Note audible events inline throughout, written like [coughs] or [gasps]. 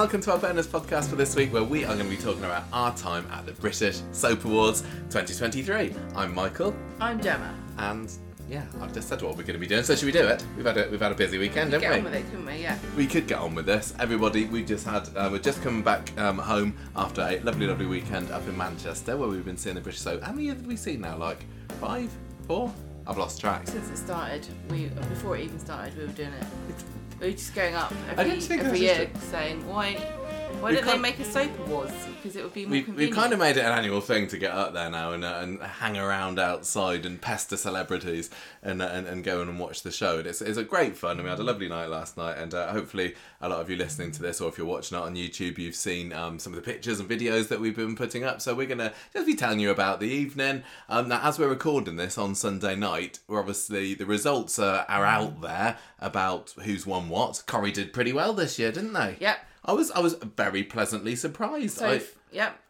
welcome to our bonus podcast for this week, where we are going to be talking about our time at the British Soap Awards 2023. I'm Michael, I'm Gemma. and yeah, I've just said what we're going to be doing. So should we do it? We've had a we've had a busy weekend, Get haven't on we? with it, couldn't we? Yeah. We could get on with this. Everybody, we just had uh, we're just coming back um, home after a lovely, lovely weekend up in Manchester, where we've been seeing the British Soap. How many have we seen now? Like five, four? I've lost track. Since it started, we before it even started, we were doing it. We were just going up I every, don't think every year saying why why didn't they make a soap awards? Because it would be more We, we've kind of made it an annual thing to get up there now and, uh, and hang around outside and pester celebrities and, uh, and and go in and watch the show. And it's, it's a great fun and we had a lovely night last night. And uh, hopefully, a lot of you listening to this or if you're watching it on YouTube, you've seen um, some of the pictures and videos that we've been putting up. So we're going to just be telling you about the evening. Um, now, as we're recording this on Sunday night, we're obviously the results are, are out there about who's won what. Corrie did pretty well this year, didn't they? Yep. I was I was very pleasantly surprised. So I.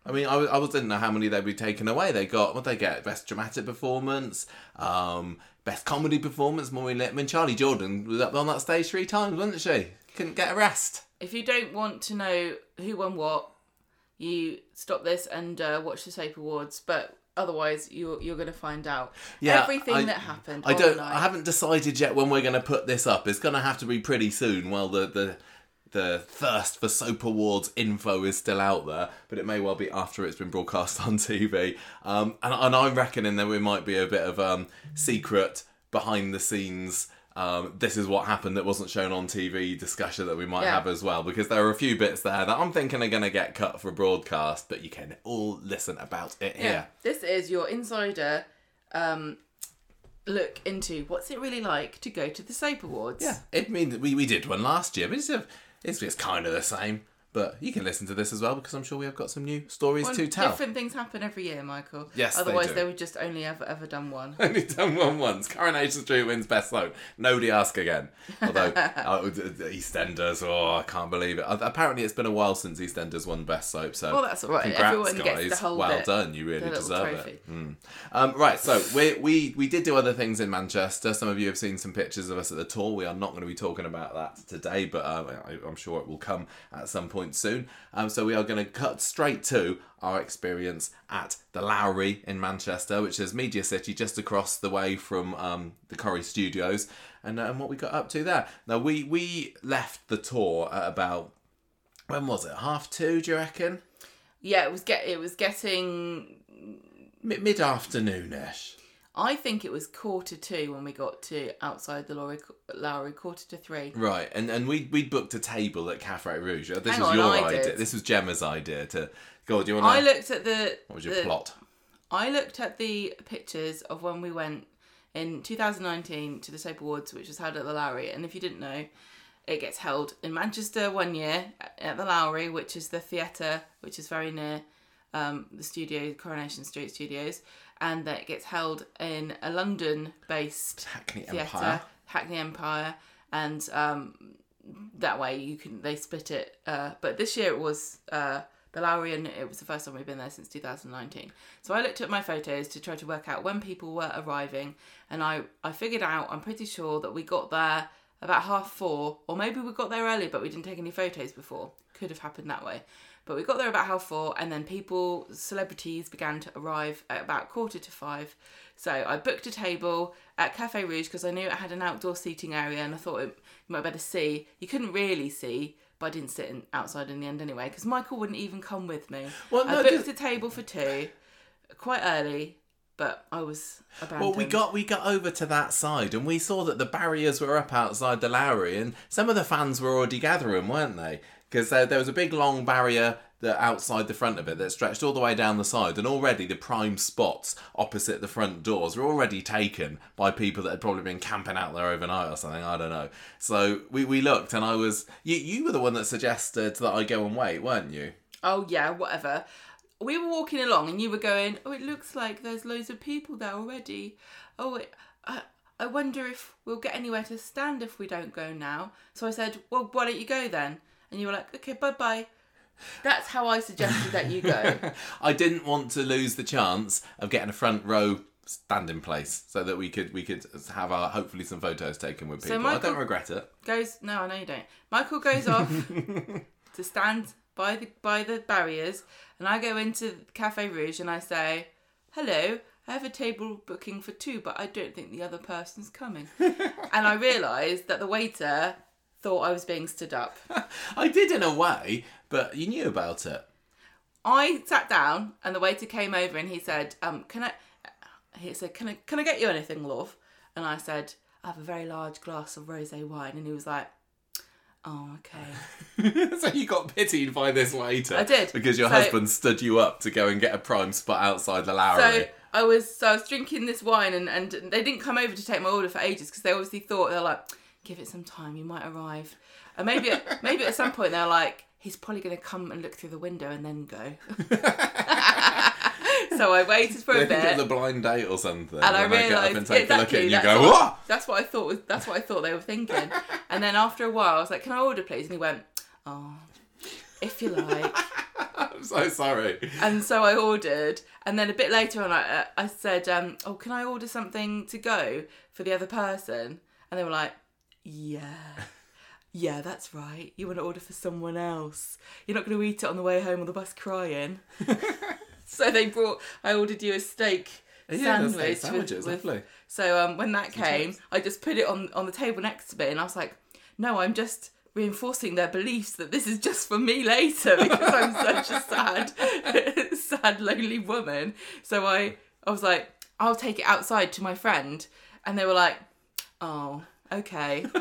I mean, I, I didn't know how many they'd be taken away. They got what they get: best dramatic performance, um, best comedy performance. Maureen Lipman, Charlie Jordan was up on that stage three times, wasn't she? Couldn't get a rest. If you don't want to know who won what, you stop this and uh, watch the soap awards. But otherwise, you're you're going to find out Yeah, everything I- that happened. I don't. night. I haven't decided yet when we're going to put this up. It's going to have to be pretty soon. Well, the the the thirst for soap awards info is still out there, but it may well be after it's been broadcast [laughs] on TV. Um, and, and I'm reckoning there we might be a bit of um, secret behind the scenes. Um, this is what happened that wasn't shown on TV discussion that we might Yeah. have as well because there are a few bits there that I'm thinking are going to get cut for broadcast, but you can all listen about it Yeah. here. This is your insider um, look into what's it really like to go to the soap awards. Yeah, it mean we, we did one last year, but it's, a, it's just kind of the same. But you can listen to this as well because I'm sure we have got some new stories Well, to tell. Different things happen every year, Michael. Yes, they Otherwise, do. they would just only ever ever done one. [laughs] Only done one once. Coronation Street wins Best Soap. Nobody ask again. Although [laughs] uh, EastEnders, oh, I can't believe it. Uh, Apparently, it's been a while since EastEnders won Best Soap. So Well, that's all right. Congrats, Everyone guys. gets to hold well it, done. You really deserve trophy. it. Mm. Um, right, so we, we we did do other things in Manchester. Some of you have seen some pictures of us at the tour. We are not going to be talking about that today, but uh, I, I'm sure it will come at some point soon. Um, so we are going to cut straight to our experience at the Lowry in Manchester, which is Media City, just across the way from um, the Corrie Studios, and, uh, and what we got up to there. Now we we left the tour at about when was it? Half two? Do you reckon? Yeah, it was get it was getting. Mid afternoonish. I think it was quarter two when we got to outside the Lowry, Lowry quarter to three. Right, and and we we booked a table at Cafe Rouge. This Hang was on, your I idea. did. This was Gemma's idea to go. Do you want to. I looked at the. What was your the- plot? I looked at the pictures of when we went in 2019 to the Soap Awards, which was held at the Lowry. And if you didn't know, it gets held in Manchester one year at the Lowry, which is the theatre, which is very near um, the studio, Coronation Street Studios. And that it gets held in a London based Hackney theatre, Empire. Hackney Empire. And um, that way you can they split it. Uh, but this year it was uh, the Lowry, and it was the first time we've been there since 2019. So I looked at my photos to try to work out when people were arriving, and I I figured out I'm pretty sure that we got there about half four, or maybe we got there early, but we didn't take any photos before. Could have happened that way. But we got there about half four, and then people, celebrities, began to arrive at about quarter to five. So I booked a table at Cafe Rouge because I knew it had an outdoor seating area, and I thought it, you might better see. You couldn't really see, but I didn't sit in, outside in the end anyway because Michael wouldn't even come with me. Well, no, I booked a table for two, quite early, but I was abandoned. Well, we got we got over to that side, and we saw that the barriers were up outside the Lowry, and some of the fans were already gathering, weren't they? Because there, uh, there was a big long barrier that outside the front of it that stretched all the way down the side, and already the prime spots opposite the front doors were already taken by people that had probably been camping out there overnight or something. I don't know. So we, we looked, and I was you you were the one that suggested that I go and wait, weren't you? Oh yeah, whatever. We were walking along, and you were going, "Oh, it looks like there's loads of people there already. Oh, it, I, I wonder if we'll get anywhere to stand if we don't go now." So I said, "Well, why don't you go then?" And you were like, "Okay, bye bye." That's how I suggested that you go. [laughs] I didn't want to lose the chance of getting a front row standing place so that we could we could have our hopefully some photos taken with people. I don't regret it. Goes no, I know you don't. Michael goes off [laughs] to stand by the by the barriers, and I go into Cafe Rouge and I say, "Hello, I have a table booking for two, but I don't think the other person's coming." [laughs] and I realised that the waiter thought I was being stood up. [laughs] I did in a way, but you knew about it. I sat down and the waiter came over and he said, um, "Can I?" He said, "Can I? Can I get you anything, love?" And I said, "I have a very large glass of rosé wine." And he was like, "Oh, okay." [laughs] so you got pitied by this waiter. I did. because your So- husband stood you up to go and get a prime spot outside the Lowry. So I was so I was drinking this wine and, and they didn't come over to take my order for ages because they obviously thought they're like, give it some time, you might arrive. And maybe at, [laughs] maybe at some point they're like, he's probably going to come and look through the window and then go. [laughs] so I waited for a bit. a blind date or something. and I when they up realised and take exactly look at it and you go, what, what? that's what I thought was that's what I thought they were thinking. [laughs] and then after a while, I was like, "Can I order, please?" And he went, "Oh, if you like." I'm so sorry. And so I ordered, and then a bit later on, I, I said, um, "Oh, can I order something to go for the other person?" And they were like, "Yeah, yeah, that's right. You want to order for someone else. You're not going to eat it on the way home on the bus crying." [laughs] so they brought. I ordered you a steak Yeah, sandwich. steak sandwich, it was with, lovely. So um, when that came, I just put it on on the table next to me, and I was like, "No, I'm just." Reinforcing their beliefs that this is just for me later because I'm such a sad, [laughs] sad, lonely woman. So I, I was like, I'll take it outside to my friend, and they were like, "Oh, okay." [laughs]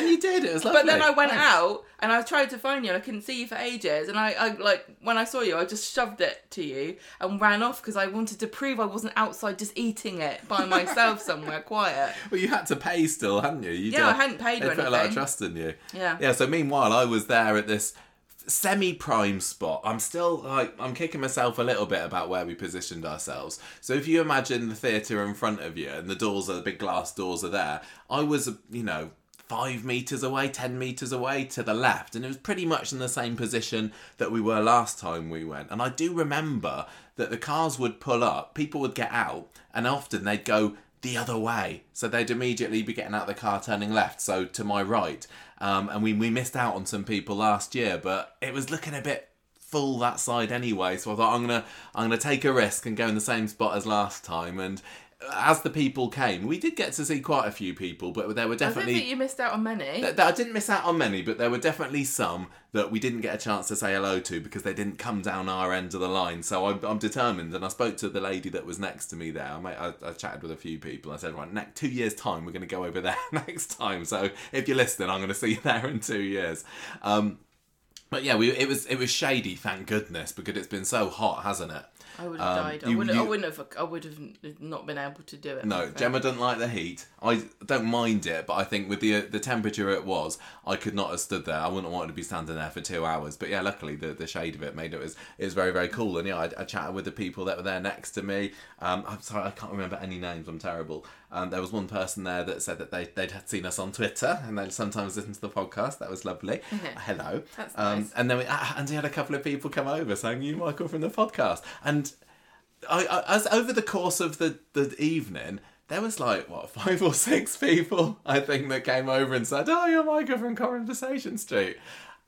And you did, it was lovely. But then I went Thanks. out and I tried to phone you and I couldn't see you for ages. And I, I like when I saw you, I just shoved it to you and ran off because I wanted to prove I wasn't outside just eating it by [laughs] myself somewhere quiet. Well, you had to pay still, hadn't you? you Yeah, I hadn't paid They put a lot of trust in you. Yeah. Yeah. So meanwhile, I was there at this semi-prime spot. I'm still like I'm kicking myself a little bit about where we positioned ourselves. So if you imagine the theatre in front of you and the doors are the big glass doors are there, I was you know five meters away, ten meters away to the left, and it was pretty much in the same position that we were last time we went. And I do remember that the cars would pull up, people would get out, and often they'd go the other way. So they'd immediately be getting out of the car, turning left, so to my right. Um, and we, we missed out on some people last year, but it was looking a bit full that side anyway. So I thought I'm gonna I'm gonna take a risk and go in the same spot as last time. And as the people came, we did get to see quite a few people, but there were definitely. I don't think you missed out on many. Th- I didn't miss out on many, but there were definitely some that we didn't get a chance to say hello to because they didn't come down our end of the line. So I'm, I'm determined, and I spoke to the lady that was next to me there. I, made, I, I chatted with a few people. I said, right, next two years' time, we're going to go over there [laughs] next time. So if you're listening, I'm going to see you [laughs] there in two years. Um, but yeah, we, it was it was shady, thank goodness, because it's been so hot, hasn't it? I would have Um, died. I you- wouldn't. I wouldn't have. I would have not been able to do it. No. Gemma doesn't like the heat. I don't mind it, but I think with the the temperature it was, I could not have stood there. I wouldn't want to be standing there for two hours. But yeah, luckily the, the shade of it made it was it was very very cool. And yeah, I, I chatted with the people that were there next to me. Um, I'm sorry, I can't remember any names. I'm terrible. Um, there was one person there that said that they they'd had seen us on Twitter and they'd sometimes listen to the podcast. That was lovely. [laughs] Hello. That's um, nice. And then we ah, and we had a couple of people come over saying you Michael from the podcast and. I, I as over the course of the, the evening, there was like what five or six people I think that came over and said, "Oh, you're Michael from Conversation Street,"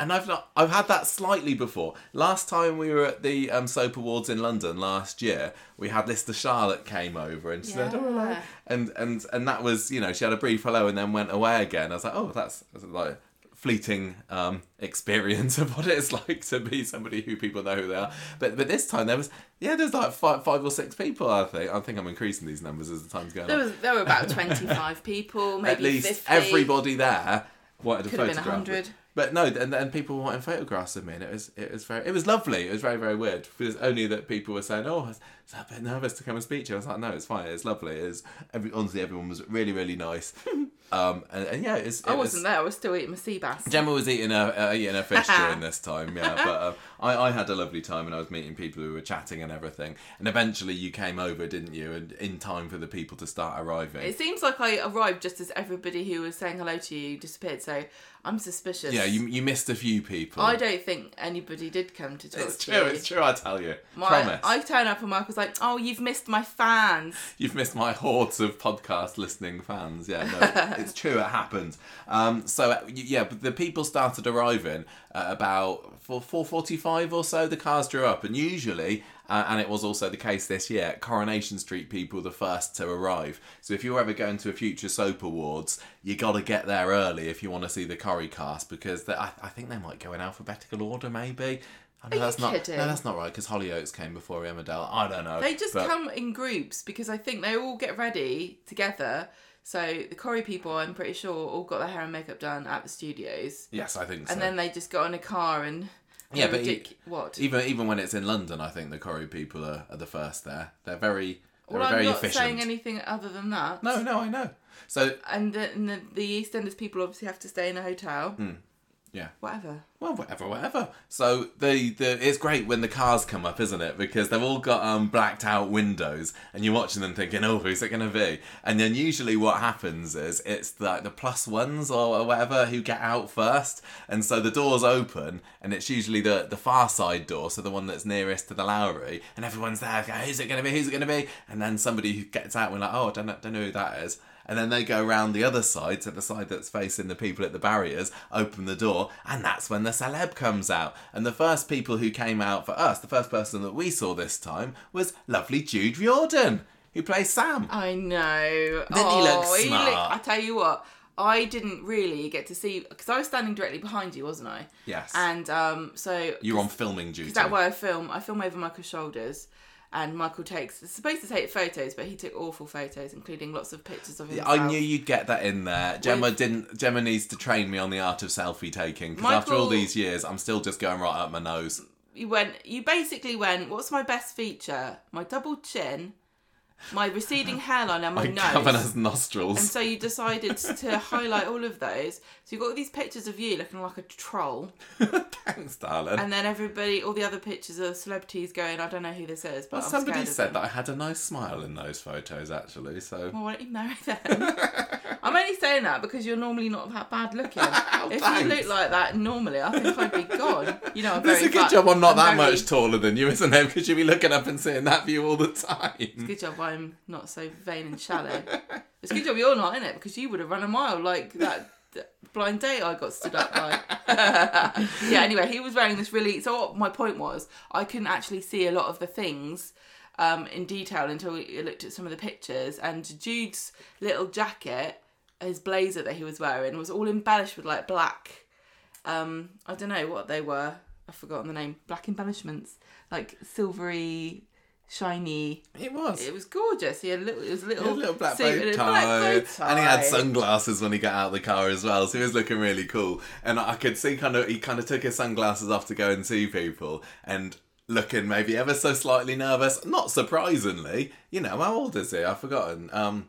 and I've not I've had that slightly before. Last time we were at the um, Soap Awards in London last year, we had Lister Charlotte came over and she said, "Oh, hello," Yeah. and and and that was you know she had a brief hello and then went away again. I was like, "Oh, that's, that's like." fleeting um, experience of what it's [laughs] like to be somebody who people know who they are. But but this time there was yeah, there's like five five or six people. I think I think I'm increasing these numbers as the time's going There on. was. There were about [laughs] twenty-five people, maybe At least 50. everybody there wanted a Could have been photograph. 100. But no, and then people wanting photographs of me, and it was it was very it was lovely. It was very very weird. It was only that people were saying, "Oh, I was a bit nervous to come and speak to you." I was like, "No, it's fine. It's lovely. It's every honestly everyone was really really nice." [laughs] um, and, and yeah, it's, it I was, wasn't there. I was still eating my sea bass. Gemma was eating a uh, eating a fish during [laughs] this time, yeah. But um, I, I had a lovely time, and I was meeting people who were chatting and everything. And eventually, you came over, didn't you? And in time for the people to start arriving. It seems like I arrived just as everybody who was saying hello to you disappeared. So I'm suspicious. yeah, you you missed a few people. I don't think anybody did come to talk It's to true. you. It's true. I tell you. My, Promise. I turn up and Michael's like, "Oh, you've missed my fans." You've missed my hordes of podcast listening fans. Yeah, no, [laughs] it's true. It happened. Um, so uh, yeah, but the people started arriving at about four four forty five or so. The cars drew up, and usually, uh, and it was also the case this year. Coronation Street people the first to arrive. So if you're ever going to a future soap awards, you got to get there early if you want to see the Corrie cast because I, I think they might go in alphabetical order, maybe. No, Are you that's not. kidding? No, that's not right because Hollyoaks came before Emmerdale. I don't know. They just but- come in groups because I think they all get ready together. So the Corrie people, I'm pretty sure, all got their hair and makeup done at the studios, Yes, I think so. and then they just got in a car and Yeah, but e- what? Even even when it's in London, I think the Corrie people are, are the first there. They're very they're well, I'm not efficient. saying anything other than that. no, no, I know. So And the, and the, the EastEnders people obviously have to stay in a hotel. Hmm. Yeah, Whatever. well, whatever, whatever. So the the it's great when the cars come up, isn't it? Because they've all got um blacked out windows, and you're watching them thinking, oh, who's it going to be? And then usually what happens is it's like the plus ones or, whatever who get out first, and so the doors open, and it's usually the the far side door, so the one that's nearest to the Lowry, and everyone's there. Going, who's it going to be? Who's it going to be? And then somebody who gets out, and we're like, oh, I don't know, don't know who that is. And then they go around the other side, to the side that's facing the people at the barriers, open the door, and that's when the celeb comes out. And the first people who came out for us, the first person that we saw this time, was lovely Jude Riordan, who plays Sam. I know. Didn't he oh, look smart? I tell you what, I didn't really get to see because I was standing directly behind you, wasn't I? Yes. And um, so You're on filming duty. Is that why I film? I film over Michael's shoulders, and Michael takes. Supposed to take photos, but he took awful photos, including lots of pictures of himself. I knew you'd get that in there. Gemma With- didn't. Gemma needs to train me on the art of selfie taking because after all these years, I'm still just going right up my nose. You went. You basically went. What's my best feature? My double chin, my receding [laughs] hairline, and my, My nose. governor's nostrils. And so you decided to [laughs] highlight all of those. So you got all these pictures of you looking like a troll, Thanks, darling. and then everybody, all the other pictures of celebrities going, I don't know who this is, but well, I'm somebody said them." that I had a nice smile in those photos, actually. So Well, why don't you marry them? [laughs] I'm only saying that because you're normally not that bad looking. Oh, if thanks. you look like that normally, I think I'd be gone. You know, I'm It's very a good fat- job I'm not that very- much taller than you, isn't it? Because you'd be looking up and seeing that view all the time. It's Good job I'm not so vain and shallow. It's a good job you're not in it because you would have run a mile like that blind date I got stood up by. [laughs] yeah. Anyway, he was wearing this really. So what my point was, I couldn't actually see a lot of the things. Um, in detail until we looked at some of the pictures, and Jude's little jacket, his blazer that he was wearing, was all embellished with like black. Um, I don't know what they were. I've forgotten the name. Black embellishments, like silvery, shiny. It was. It was gorgeous. He had a little, it was a little, little black suit bow and a tie, black bow and he had sunglasses when he got out of the car as well, so he was looking really cool. And I could see kind of he kind of took his sunglasses off to go and see people, and looking maybe ever so slightly nervous. Not surprisingly, you know how old is he? I've forgotten. Um,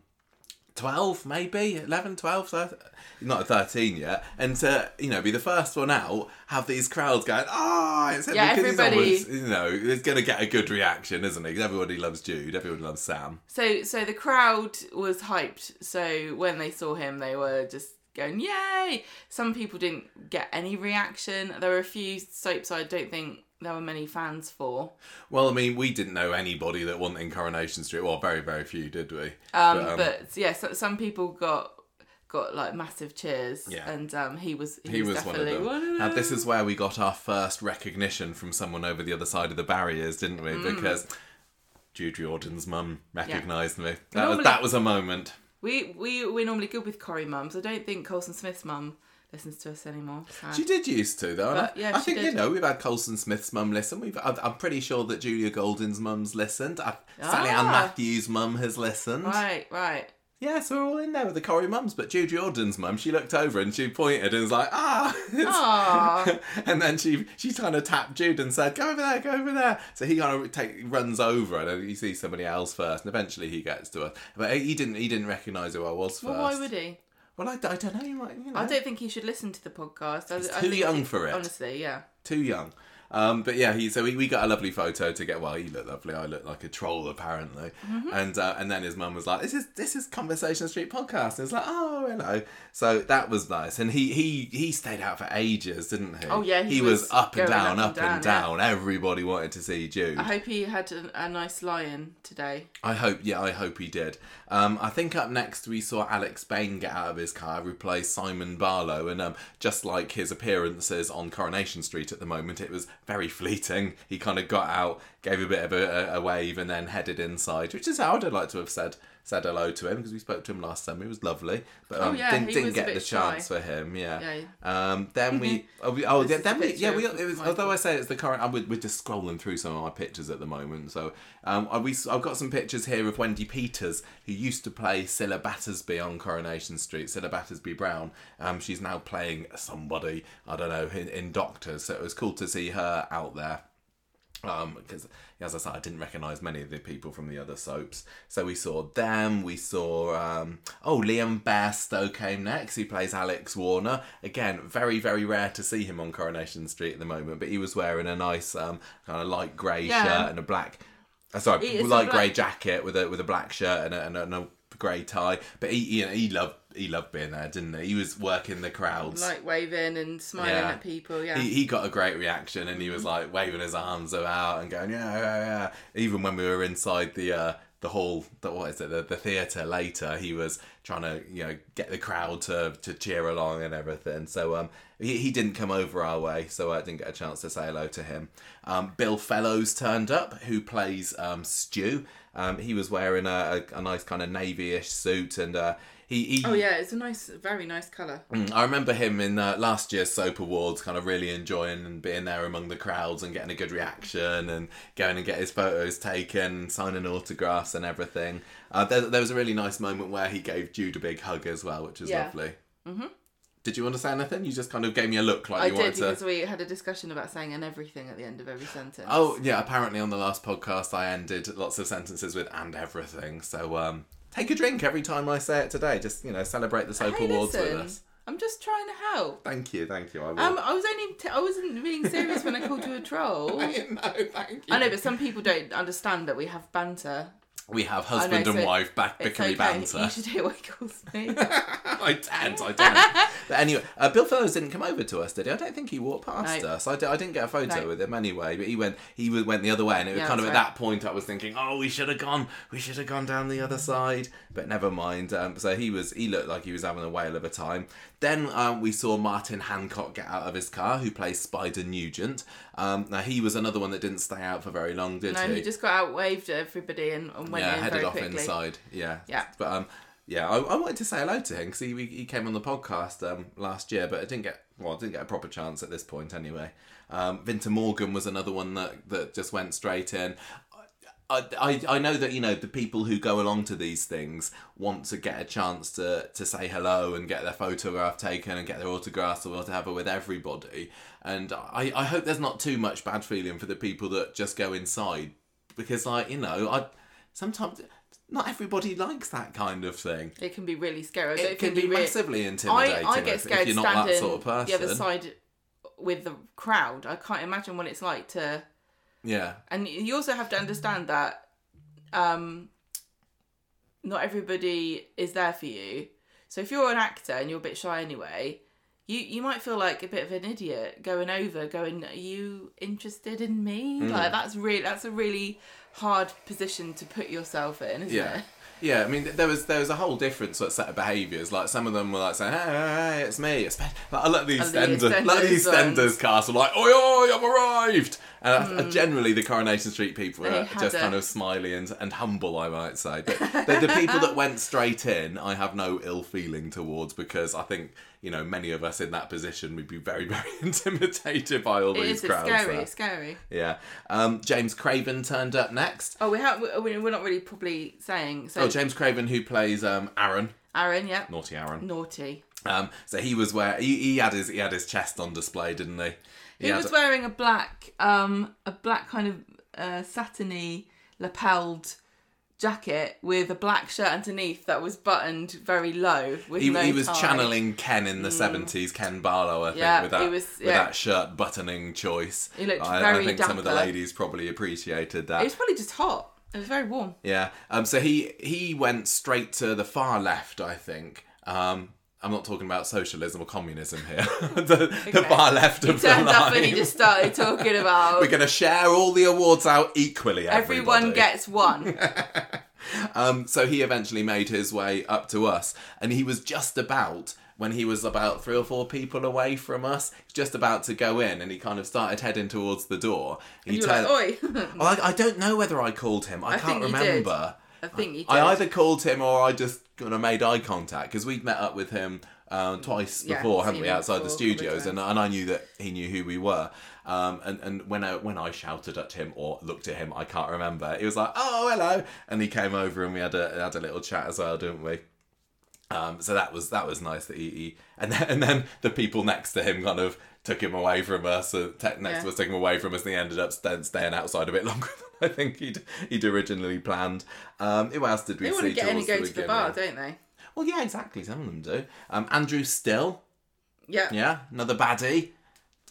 12 maybe 11 12 13, not a 13 yet and to you know be the first one out have these crowds going ah it's him Yeah, because he's everybody- always, you know it's going to get a good reaction isn't it 'Cause everybody loves Jude everybody loves Sam So, so the crowd was hyped. So when they saw him, they were just going yay. Some people didn't get any reaction. There were a few soaps I don't think there were many fans for. Well, I mean, we didn't know anybody that wasn't in Coronation Street. Well, very, very few, did we? Um, but, yeah, so, some people got got like massive cheers. Yeah. and um, he was he, he was one of definitely them. one of Now, this is where we got our first recognition from someone over the other side of the barriers, didn't we? Mm. Because Jude Riordan's mum recognised me. That, Normally- was, that was a moment. we we we're normally good with Corrie mums. I don't think Colson Smith's mum listens to us anymore. sad. She did used to, though. But, I, yeah, I she think, you did. know, we've had Colson Smith's mum listen. We've, I'm, I'm pretty sure that Julia Goulding's mum's listened. I, Sally Ann Ah. Matthews' mum has listened. Right, right. Yeah, so we're all in there with the Corrie mums. But Jude Riordan's mum, she looked over and she pointed and was like, ah. [laughs] And then she she kind of tapped Jude and said, go over there, go over there. So he kind of take, runs over and he sees somebody else first. And eventually he gets to us. But he didn't he didn't recognise who I was first. Well, why would he? Well, I, I don't know. You might, you know. I don't think he should listen to the podcast. I, He's I too young for it. Honestly, yeah. Too young. Um, but yeah, he so we, we got a lovely photo to get. Well, he looked lovely. I looked like a troll apparently. Mm-hmm. And uh, and then his mum was like, "This is this is Conversation Street podcast." And it's like, "Oh, hello." So that was nice. And he he he stayed out for ages, didn't he? Oh, yeah, he he was, was up and down, up and and down, down. Everybody wanted to see Jude. I hope he had a, a nice lion today. I hope, yeah, I hope he did. Um, I think up next we saw Alex Bain get out of his car, plays Simon Barlow, and um, just like his appearances on Coronation Street at the moment, it was very fleeting. He kind of got out, gave a bit of a, a wave, and then headed inside, which is how I'd like to have said said hello to him because we spoke to him last summer. He was lovely, but um, Oh, yeah, didn't, didn't get the chance shy. for him. Yeah. Yeah. Um, then we, [laughs] oh, we, oh yeah, then we, yeah, we, it was, although I say it's the current, I'm, we're we're just scrolling through some of my pictures at the moment. So, um, I- we, I've got some pictures here of Wendy Peters, who used to play Cilla Battersby on Coronation Street, Cilla Battersby Brown. Um, she's now playing somebody, I don't know, in, in Doctors. So it was cool to see her out there. Um, because as I said, I didn't recognise many of the people from the other soaps. So we saw them. We saw um, oh Liam Bairstow came next. He plays Alex Warner. Again, very very rare to see him on Coronation Street at the moment. But he was wearing a nice um, kind of light grey Yeah. shirt and a black. Uh, sorry, light grey jacket with a with a black shirt and a, and a, and a grey tie. But he you know, he loved he loved being there, didn't he? He was working the crowds. Like waving and smiling Yeah. at people. Yeah. He, he got a great reaction and he Mm-hmm. was like waving his arms about and going yeah yeah yeah. Even when we were inside the uh, the hall, the, what is it, the, the theatre later, he was trying to you know get the crowd to, to cheer along and everything. So um he, he didn't come over our way, so I didn't get a chance to say hello to him. Um, Bill Fellows turned up, who plays um, Stu. Um, he was wearing a, a, a nice kind of navy-ish suit and. Uh, he, he, oh yeah, it's a nice, very nice colour. Mm, I remember him in uh, last year's Soap Awards, kind of really enjoying and being there among the crowds and getting a good reaction and going and get his photos taken, signing autographs and everything. Uh, there, there was a really nice moment where he gave Jude a big hug as well, which was Yeah. lovely. Mm-hmm. Did you want to say anything? You just kind of gave me a look like I you wanted to. I did because we had a discussion about saying and everything at the end of every sentence. Oh yeah, apparently on the last podcast I ended lots of sentences with and everything. So um, take a drink every time I say it today. Just you know celebrate the Soap Hey, Awards listen, with us. I'm just trying to help. Thank you, thank you. I will. Um, I was only, t- I wasn't being serious when I called you a troll. [laughs] I know, thank you. I know, but some people don't understand that we have banter. We have I husband and so wife back bickery okay. banter. You should hear what he calls me. [laughs] I don't, I don't. [laughs] but anyway, uh, Bill Fellows didn't come over to us, did he? I don't think he walked past No. us. I, didn't get a photo No. with him anyway, but he went he went the other way, and it was Yeah, kind of at right. that point I was thinking, oh, we should have gone, we should have gone down the other side, but never mind. Um, so he was, he looked like he was having a whale of a time. Then um, we saw Martin Hancock get out of his car, who plays Spider Nugent. Um, now he was another one that didn't stay out for very long, did no, he? No, he just got out, waved at everybody, and, and went yeah, in headed off quickly. inside. Yeah, Yeah. But um, yeah, I, I wanted to say hello to him because he he came on the podcast um last year, but I didn't get well, I didn't get a proper chance at this point anyway. Um, Vinta Morgan was another one that that just went straight in. I, I, I know that you know the people who go along to these things want to get a chance to, to say hello and get their photograph taken and get their autographs or whatever with everybody and I, I hope there's not too much bad feeling for the people that just go inside because like you know I sometimes not everybody likes that kind of thing It can be really scary. I don't it can think be really- massively I, intimidating I get if, scared if you're not that sort of person the other side with the crowd. I can't imagine what it's like to. Yeah And you also have to understand that um, not everybody is there for you. So if you're an actor and you're a bit shy anyway, you you might feel like a bit of an idiot going over, going, "Are you interested in me?" Mm. Like that's really that's a really hard position to put yourself in, isn't Yeah. it? Yeah, I mean, there was there was a whole different sort of set of behaviours. Like some of them were like saying, "Hey, hey, hey it's me." It's me." Like, I let the And the EastEnders, like the EastEnders cast were like, "Oi, oi, I've arrived!" And uh, generally, the Coronation Street people. Are just a- kind of smiley and, and humble, I might say. But [laughs] the, the people that went straight in, I have no ill feeling towards because I think you know many of us in that position would be very, [laughs] very [laughs] intimidated by all It these is. It's crowds. scary. there. It's scary. Yeah, um, James Craven turned up next. Oh, we have. we- We're not really probably saying. So Oh, James Craven, who plays um, Aaron, Aaron, yeah, naughty Aaron. naughty. Um, so he was where he, he had his he had his chest on display, didn't he? He had was a- wearing a black, um, a black kind of uh, satiny lapelled jacket with a black shirt underneath that was buttoned very low with He, no he was tie. channeling Ken in the seventies, Ken Barlow, I think, Yeah, with that was- with that shirt buttoning choice. He looked I, I very think some of the ladies probably appreciated that. It was probably just hot. It was very warm. Yeah. Um. So he he went straight to the far left. I think. Um. I'm not talking about socialism or communism here. [laughs] the, the far left of the Turned line. up and he just started talking [laughs] about We're going to share all the awards out equally. everyone gets one. [laughs] Um, so he eventually made his way up to us, and he was just about when he was about three or four people away from us, just about to go in, and he kind of started heading towards the door. He You like, oi. Well, I, I don't know whether I called him. I, I can't think you did. remember. I think you did. I either called him or I just kind of made eye contact because we'd met up with him um, twice Yeah, before, hadn't we, outside the before, of studios, and, and I knew that he knew who we were. Um, and and when I when I shouted at him or looked at him, I can't remember. He was like, "Oh, hello," and he came over and we had a had a little chat as well, didn't we? Um, so that was that was nice that he, he and then, and then the people next to him kind of took him away from us. Uh, te- next to Yeah. us took him away from us, and he ended up st- staying outside a bit [laughs] longer than I think he'd he'd originally planned. Um, who else did we They see? want to get and go to the bar, don't they? Well, yeah, exactly. Some of them do. Um, Andrew Still, Yeah. yeah, another baddie.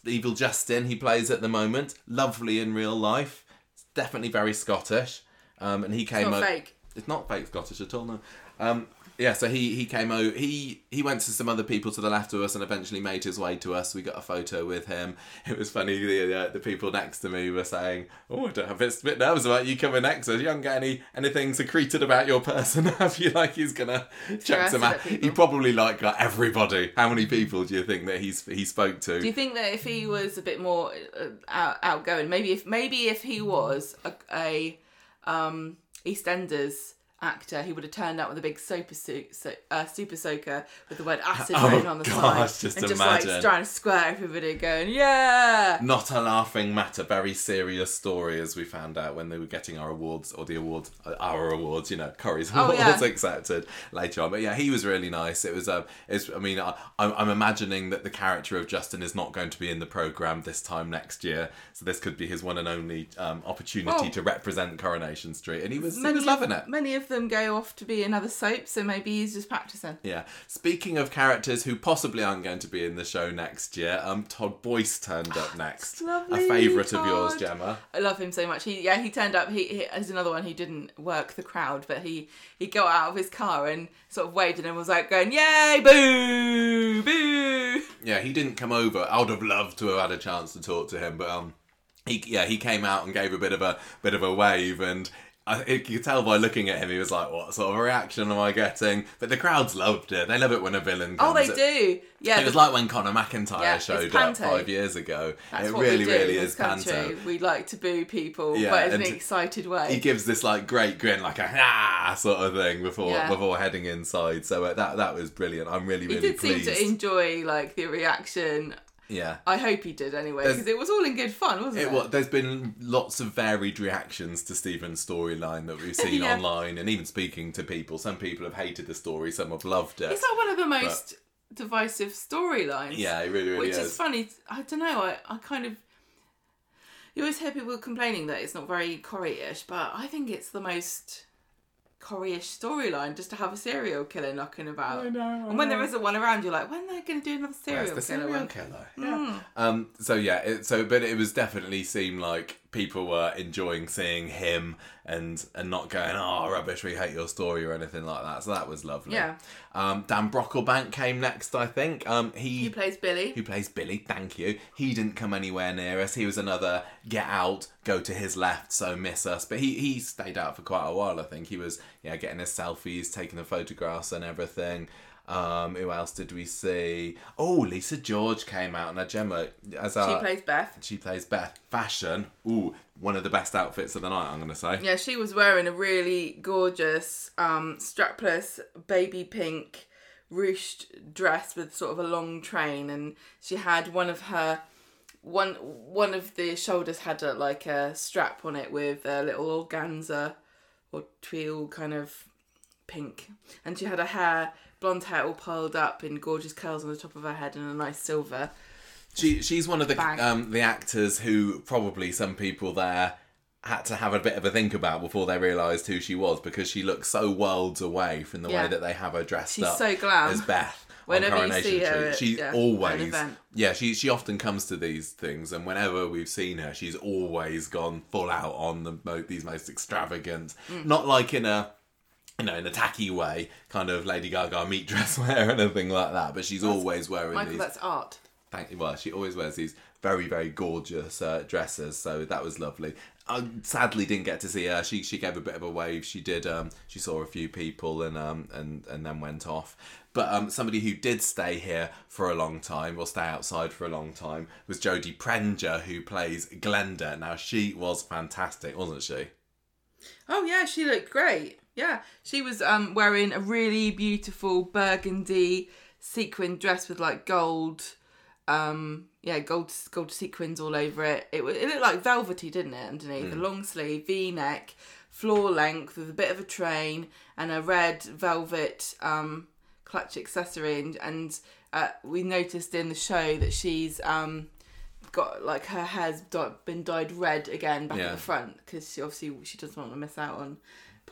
Evil Justin he plays at the moment. Lovely in real life. It's Definitely very Scottish. Um, and he came. Not o- fake. It's not fake Scottish at all. No. Um, yeah, so he he came over. He he went to some other people to the left of us and eventually made his way to us. We got a photo with him. [laughs] It was funny. The uh, the people next to me were saying, "Oh, I don't have a bit nervous about you coming next to us. You haven't got any anything secreted about your person, [laughs] have you? Like he's gonna Harassing some. Out. He probably like got everybody. How many people do you think that he's he spoke to? Do you think that if he was a bit more uh, out, outgoing, maybe if maybe if he was a, a um, EastEnders actor, he would have turned out with a big super suit, so, uh, super soaker with the word acid [laughs] Oh, written on the gosh, side, just and just like trying to square everybody, going yeah. Not a laughing matter, very serious story, as we found out when they were getting our awards, or the awards, uh, our awards, you know, Corrie's Oh, awards yeah. accepted later on. But yeah, he was really nice. It was, um, it's, I mean, I, I'm, I'm imagining that the character of Justin is not going to be in the program this time next year, so this could be his one and only um, opportunity Well- to represent Coronation Street, and he was, he Many was loving it. Many of them go off to be in other soaps, so maybe he's just practicing. Yeah. Speaking of characters who possibly aren't going to be in the show next year, um, Todd Boyce turned up [gasps] next. lovely, a favourite of yours, Gemma. I love him so much. He yeah, he turned up. He, he there's another one who didn't work the crowd, but he he got out of his car and sort of waved and was like going, "Yay, boo, boo!" Yeah, he didn't come over. I would have loved to have had a chance to talk to him, but um, he yeah he came out and gave a bit of a bit of a wave, and I, you could tell by looking at him, he was like, "What sort of reaction am I getting?" But the crowds loved it. They love it when a villain. Comes. Oh, they It- do. Yeah, It was like when Connor McIntyre Yeah, showed up five years ago. that's it what really, really is country. panto. We like to boo people, Yeah, but in an excited way. he gives this like great grin, like a ah sort of thing before Yeah. before heading inside. So uh, that that was brilliant. I'm really really. He did seem to enjoy like the reaction. Yeah. I hope he did anyway, because it was all in good fun, wasn't it? It, well, there's been lots of varied reactions to Stephen's storyline that we've [laughs] seen Yeah. online, and even speaking to people. Some people have hated the story, some have loved it. It's like one of the most divisive storylines. yeah, it really, really is. which is. is funny. I don't know. I, I kind of you always hear people complaining that it's not very Corrie-ish, but I think it's the most Corrie-ish storyline just to have a serial killer knocking about. I know, I and when there know. isn't one around, you're like, when are they going to do another Where's serial the killer? serial one? killer? Yeah. Um. So yeah. It, so, but it was definitely seemed like people were enjoying seeing him and and not going, oh rubbish, we hate your story or anything like that. So that was lovely. Yeah. Um. Dan Brocklebank came next, I think. Um. He plays Billy. who plays Billy, thank you. He didn't come anywhere near us. He was another get out, go to his left, so miss us. But he, he stayed out for quite a while, I think. He was, yeah, getting his selfies, taking the photographs and everything. Um, who else did we see? Oh, Lisa George came out. Now, Gemma, as she our, plays Beth. she plays Beth. Fashion. Ooh, one of the best outfits of the night, I'm going to say. Yeah, she was wearing a really gorgeous um, strapless baby pink ruched dress with sort of a long train, and she had one of her one one of the shoulders had a, like a strap on it with a little organza or twill kind of pink, and she had her hair blonde hair all piled up in gorgeous curls on the top of her head and a nice silver. She she's one of the um the actors who probably some people there had to have a bit of a think about before they realised who she was because she looks so worlds away from the Yeah. way that they have her dressed She's up so glam. as Beth. [laughs] Whenever on you Coronation see her she yeah, always, event. yeah, she she often comes to these things, and whenever we've seen her, she's always gone full out on the these most extravagant, Mm. not like in a you know in a tacky way, kind of Lady Gaga meat [laughs] dress wear or anything like that. But she's always wearing Michael, these. that's art. Thank you. Well, she always wears these very, very gorgeous uh, dresses, so that was lovely. I sadly didn't get to see her. She she gave a bit of a wave. She did. Um, she saw a few people and um and and then went off. But um, somebody who did stay here for a long time or stay outside for a long time was Jodie Prenger, who plays Glenda. Now she was fantastic, wasn't she? Oh yeah, she looked great. Yeah, she was um wearing a really beautiful burgundy sequin dress with like gold, um yeah gold gold sequins all over it. It it looked like velvety, didn't it? Underneath a long sleeve V neck, floor length with a bit of a train and a red velvet um clutch accessory and, and uh, we noticed in the show that she's um got like her hair's been dyed red again back Yeah. at the front because she obviously she doesn't want to miss out on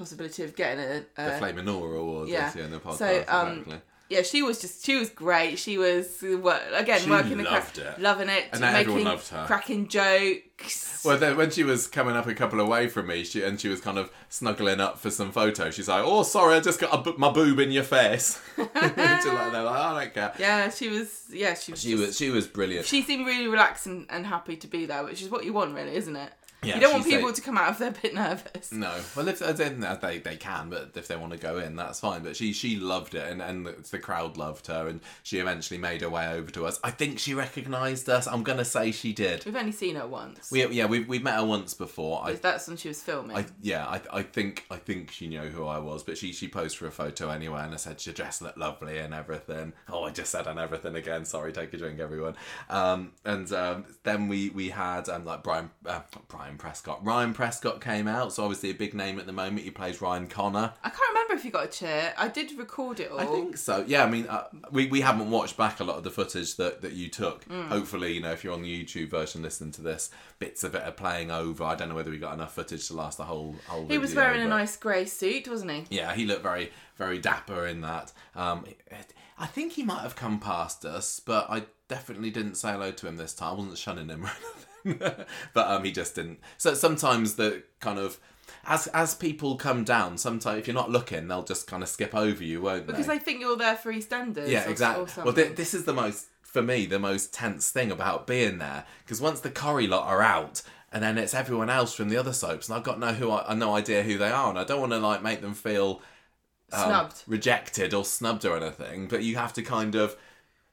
possibility of getting a, The a Flame and Nora Awards, yeah. yeah. yeah, in the podcast. So, um, exactly. yeah she was just she was great she was again She working the loved craft, it. loving it And everyone making loved her. cracking jokes Well, then when she was coming up a couple away from me, she and she was kind of snuggling up for some photos. She's like, "Oh, sorry, I just got a my boob in your face." [laughs] She's like, they're like, "I don't care." yeah she was yeah she was She just- was she was brilliant. she seemed really relaxed and, and happy to be there which is what you want really isn't it Yeah, you don't want people to come out if they're a bit nervous No, well, if they, they can, but if they want to go in, that's fine. But she she loved it, and and the, crowd loved her, and she eventually made her way over to us. I think she recognised us. I'm gonna say she did. we've only seen her once We yeah we we met her once before. I that's when she was filming I yeah, I, I think I think she knew who I was, but she she posed for a photo anyway, and I said she dressed looked lovely and everything. Oh, I just said and everything again. Sorry, take a drink, everyone. Um, and um, then we we had um like Brian uh, not Brian Prescott. Ryan Prescott came out, so obviously a big name at the moment. He plays Ryan Connor. I can't remember if you got a chair. I did record it all I think so. Yeah, I mean, uh, we, we haven't watched back a lot of the footage that, that you took. Mm. Hopefully, you know, if you're on the YouTube version listening to this, bits of it are playing over. I don't know whether we got enough footage to last the whole whole. he was video, wearing a nice grey suit wasn't he Yeah, he looked very very dapper in that. Um, I think he might have come past us, but I definitely didn't say hello to him this time. I wasn't shunning him or [laughs] anything, [laughs] but um, he just didn't. So sometimes the kind of as as people come down, sometimes if you're not looking, they'll just kind of skip over you, won't because they? Because they think you're there for EastEnders yeah, or, exactly. or well, th- this is the most for me the most tense thing about being there because once the Corrie lot are out. And then it's everyone else from the other soaps, and I've got no who I, I no idea who they are, and I don't want to like make them feel um, Snubbed. rejected or snubbed or anything, but you have to kind of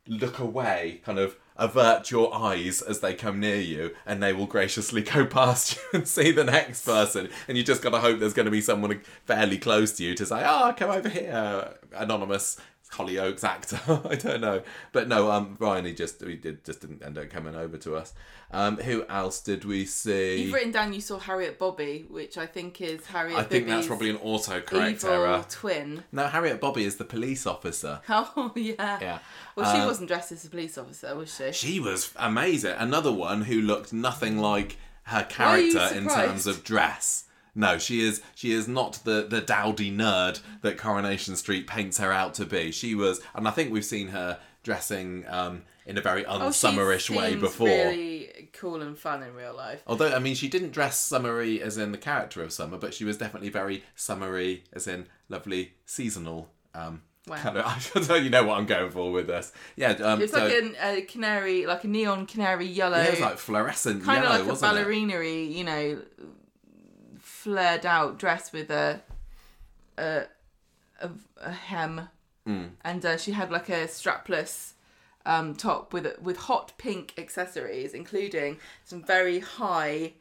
look away, kind of avert your eyes as they come near you, and they will graciously [laughs] go past you and see the next person. And you just got to hope there's going to be someone fairly close to you to say, "Oh, come over here, anonymous." Hollyoaks actor, [laughs] I don't know, but no. Um, Ryan, he just he did just didn't end up coming over to us. Um, who else did we see? You've written down you saw Harriet Bibby, which I think is Harriet I think that's probably an autocorrect evil error. twin. No, Harriet Bibby is the police officer. [laughs] Oh yeah. Yeah. Well, she Uh, wasn't dressed as a police officer, was she? She was amazing. Another one who looked nothing like her character in terms of dress. No, she is she is not the the dowdy nerd that Coronation Street paints her out to be. She was, and I think we've seen her dressing um, in a very Oh, unsummerish way before. Really cool and fun in real life. Although, I mean, she didn't dress summery as in the character of Summer, but she was definitely very summery as in lovely seasonal. Um, Wow. kind of, [laughs] I don't you know what I'm going for with this. Yeah, um, It's so, like an, a canary, like a neon canary yellow, yeah, it was like fluorescent kind yellow, of like a wasn't it? you know, flared out dress with a a, a, a hem, Mm. and uh, she had like a strapless um, top with with hot pink accessories, including some very high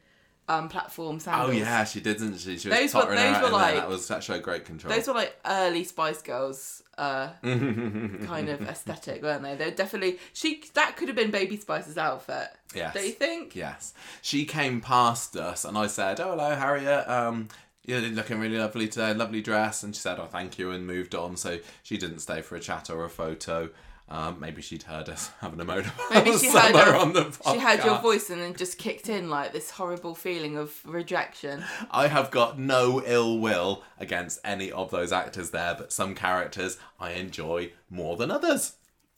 um, platform Oh yeah, she did, didn't she? She was Those were- those were like- that was that showed great control. Those were like early Spice Girls uh, [laughs] kind of aesthetic, weren't they? They're definitely she. That could have been Baby Spice's outfit. Yes. Don't you think? Yes. She came past us and I said, Oh hello, Harriet, um you're looking really lovely today, lovely dress and she said, Oh thank you and moved on. So she didn't stay for a chat or a photo. Um, maybe she'd heard us [laughs] having a motorbike Maybe [laughs] she heard your- on the podcast. She heard your voice and then just kicked in like this horrible feeling of rejection. I have got no ill will against any of those actors there, but some characters I enjoy more than others.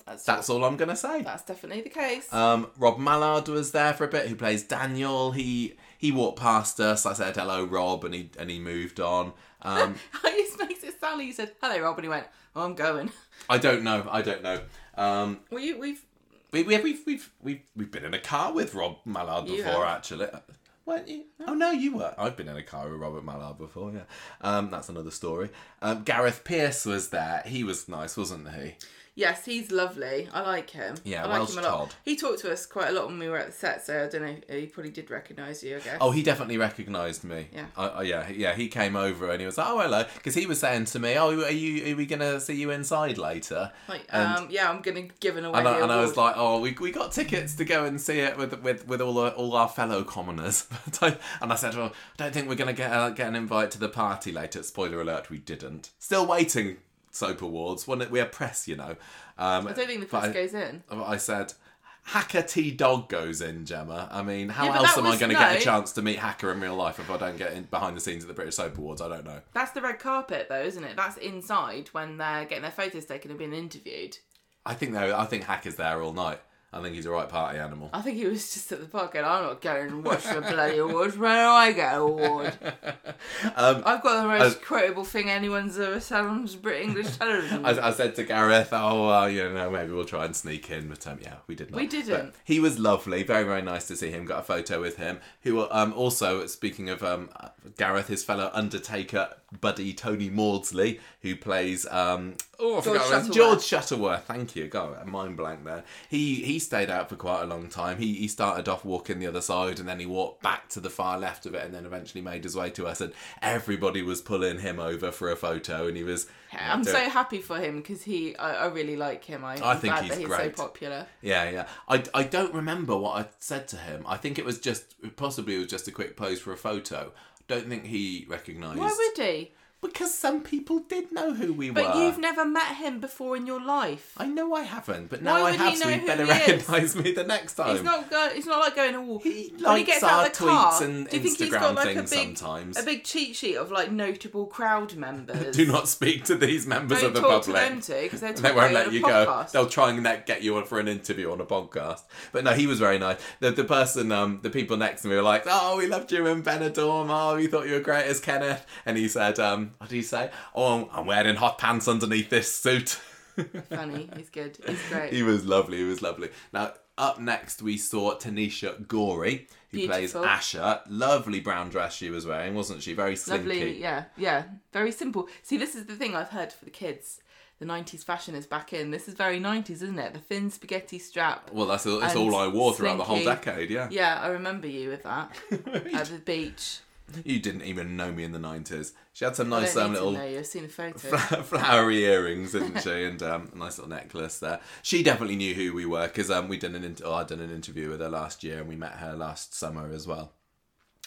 That's That's all I'm gonna say. that's definitely the case. Um, Rob Mallard was there for a bit. Who plays Daniel? He he walked past us. I said hello, Rob, and he and he moved on. Um, [laughs] it makes it sound like you said hello, Rob, and he went, "Oh, I'm going." [laughs] I don't know. I don't know. Um, Well, you, we've we, we, we've we've we've we've been in a car with Rob Mallard You before, have. actually. Weren't you? Oh no, you were. I've been in a car with Robert Mallard before. Yeah, um, that's another story. Um, Gareth Pierce was there. He was nice, wasn't he? Yes, he's lovely. I like him. Yeah, I like Welsh him a lot. Todd. He talked to us quite a lot when we were at the set, so I don't know. He probably did recognise you, I guess. Oh, he definitely recognised me. Yeah. I, I, yeah, yeah. He came over and he was like, "Oh, hello," because he was saying to me, "Oh, are you? Are we gonna see you inside later?" Like, and- um, yeah, I'm gonna give an away And I, and I was like, "Oh, we, we got tickets to go and see it with with, with all our, all our fellow commoners." [laughs] And I said, "Well, I don't think we're gonna get uh, get an invite to the party later." Spoiler alert: we didn't. Still waiting. Soap Awards. When we have press, you know. Um, I don't think the press I- goes in. I said, Hacker T Dog goes in, Gemma. I mean, how Yeah, else am I going to no. get a chance to meet Hacker in real life if I don't get in behind the scenes at the British Soap Awards? I don't know. That's the red carpet, though, isn't it? That's inside when they're getting their photos taken and being interviewed. I think though, I think Hacker's there all night. I think he's a right party animal. I think he was just at the park and I'm not going to watch the bloody awards. Where do I get an award? [laughs] Um, I've got the most I- quotable thing anyone's ever said on Brit English television. [laughs] I, I said to Gareth, "Oh, well, you know, maybe we'll try and sneak in." But um, yeah, we did not. We didn't. But he was lovely, very, very nice to see him. Got a photo with him. Who um also speaking of um Gareth, his fellow Undertaker buddy Tony Maudsley, who plays um oh I George forgot Shuttleworth. George Shuttleworth. Thank you. God, mind blank there. He he stayed out for quite a long time. He he started off walking the other side, and then he walked back to the far left of it, and then eventually made his way to us. And everybody was pulling him over for a photo, and he was. I'm so happy for him because he, I, I really like him. I, I think glad he's that he's great. so popular. Yeah, yeah. I, I don't remember what I said to him. I think it was just possibly it was just a quick pose for a photo. Don't think he recognised. Why would he? Because some people did know who we But were. But you've never met him before in your life. I know I haven't, but now Why I have, he so he better recognise me the next time. It's not go, It's not like going to walk. He when he gets our out of the car, tweets and do you think he's Instagram got like a things big, sometimes. a big cheat sheet of like notable crowd members? Do not speak to these members Don't of the talk to public. them too because [laughs] they won't let you podcast. go. They'll try and get you on for an interview on a podcast. But no, he was very nice. The the person, um, the people next to me were like, "Oh, we loved you in Benidorm. Oh, we thought you were great as Kenneth." And he said, um, "What do you say? Oh, I'm wearing hot pants underneath this suit." [laughs] Funny, he's good. He's great. he was lovely. He was lovely. Now. Up next, we saw Tanisha Gorey, who plays Beautiful. Asha. Lovely brown dress she was wearing, wasn't she? Very slinky. Lovely, yeah, yeah. Very simple. See, this is the thing I've heard for the kids. The 90s fashion is back in. This is very 90s, isn't it? The thin spaghetti strap. Well, that's all, that's all I wore throughout the whole decade. Yeah. Yeah, I remember you with that [laughs] at the beach. You didn't even know me in the nineties. She had some nice um, little to you. I've seen a photo. [laughs] flowery earrings, didn't she? And um, a nice little necklace there. She definitely knew who we were because um, we did an inter- oh, I did an interview with her last year, and we met her last summer as well.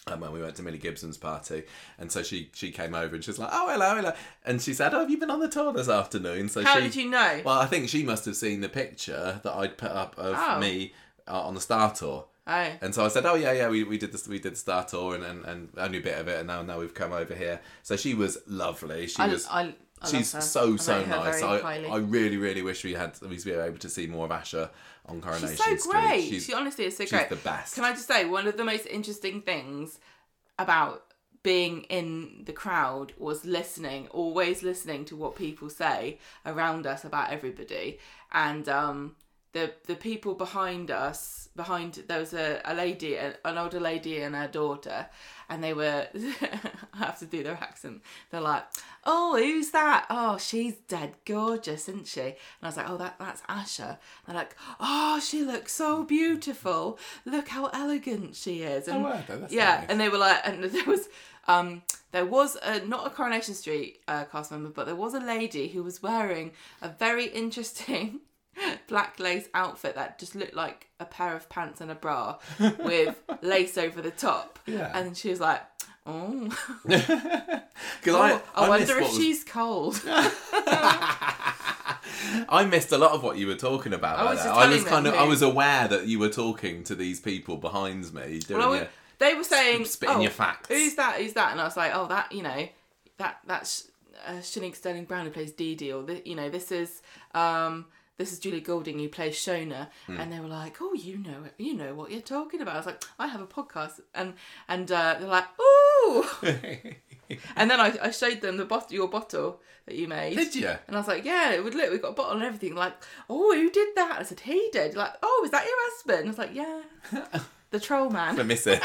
Um, when we went to Millie Gibson's party, and so she she came over and she was like, "Oh, hello, hello," and she said, "Oh, have you been on the tour this afternoon?" So How she, did you know? Well, I think she must have seen the picture that I'd put up of Oh. me uh, on the Star Tour. Oh, And so I said, "Oh yeah, yeah, we, we did this, we did the Star Tour, and, and, and only a bit of it, and now now we've come over here." So she was lovely. She I, was. I, I she's love her. so so nice. I, highly. I really really wish we had we were able to see more of Asha on Coronation She's so Street. great. She's, she honestly is so she's great. the best. Can I just say one of the most interesting things about being in the crowd was listening, always listening to what people say around us about everybody, and um, the the people behind us, behind there was a, a lady, a, an older lady and her daughter, and they were [laughs] I have to do their accent. They're like, "Oh, who's that? Oh, she's dead gorgeous, isn't she?" And I was like, "Oh, that that's Asha." They're like, "Oh, she looks so beautiful. Look how elegant she is." And Oh, wow, yeah, nice. and they were like, and there was um there was a not a Coronation Street uh, cast member, but there was a lady who was wearing a very interesting [laughs] [laughs] black lace outfit that just looked like a pair of pants and a bra [laughs] with lace over the top. Yeah. And she was like, [laughs] "Oh, Because I, I, I, wonder if was- she's cold." I missed a lot of what you were talking about. I was just I was kind them of, I was aware that you were talking to these people behind me, doing Well, your, they were saying, spitting oh, your facts. Who's that? Who's that? And I was like, oh, that you know, that that's uh, Channique Sterling Brown who plays Dee Dee, or the, you know, this is um, this is Julia Goulding who plays Shona, Hmm. and they were like, oh, you know, it, you know what you're talking about. I was like, I have a podcast, and and uh, they're like, ooh, [laughs] and then I, I showed them the bottle, your bottle that you made. Did you? And I was like, yeah, it would look, we've got a bottle and everything. Like, oh, who did that? I said, he did. Like, oh, is that your husband? I was like, yeah, [laughs] the troll man. For missing. [laughs]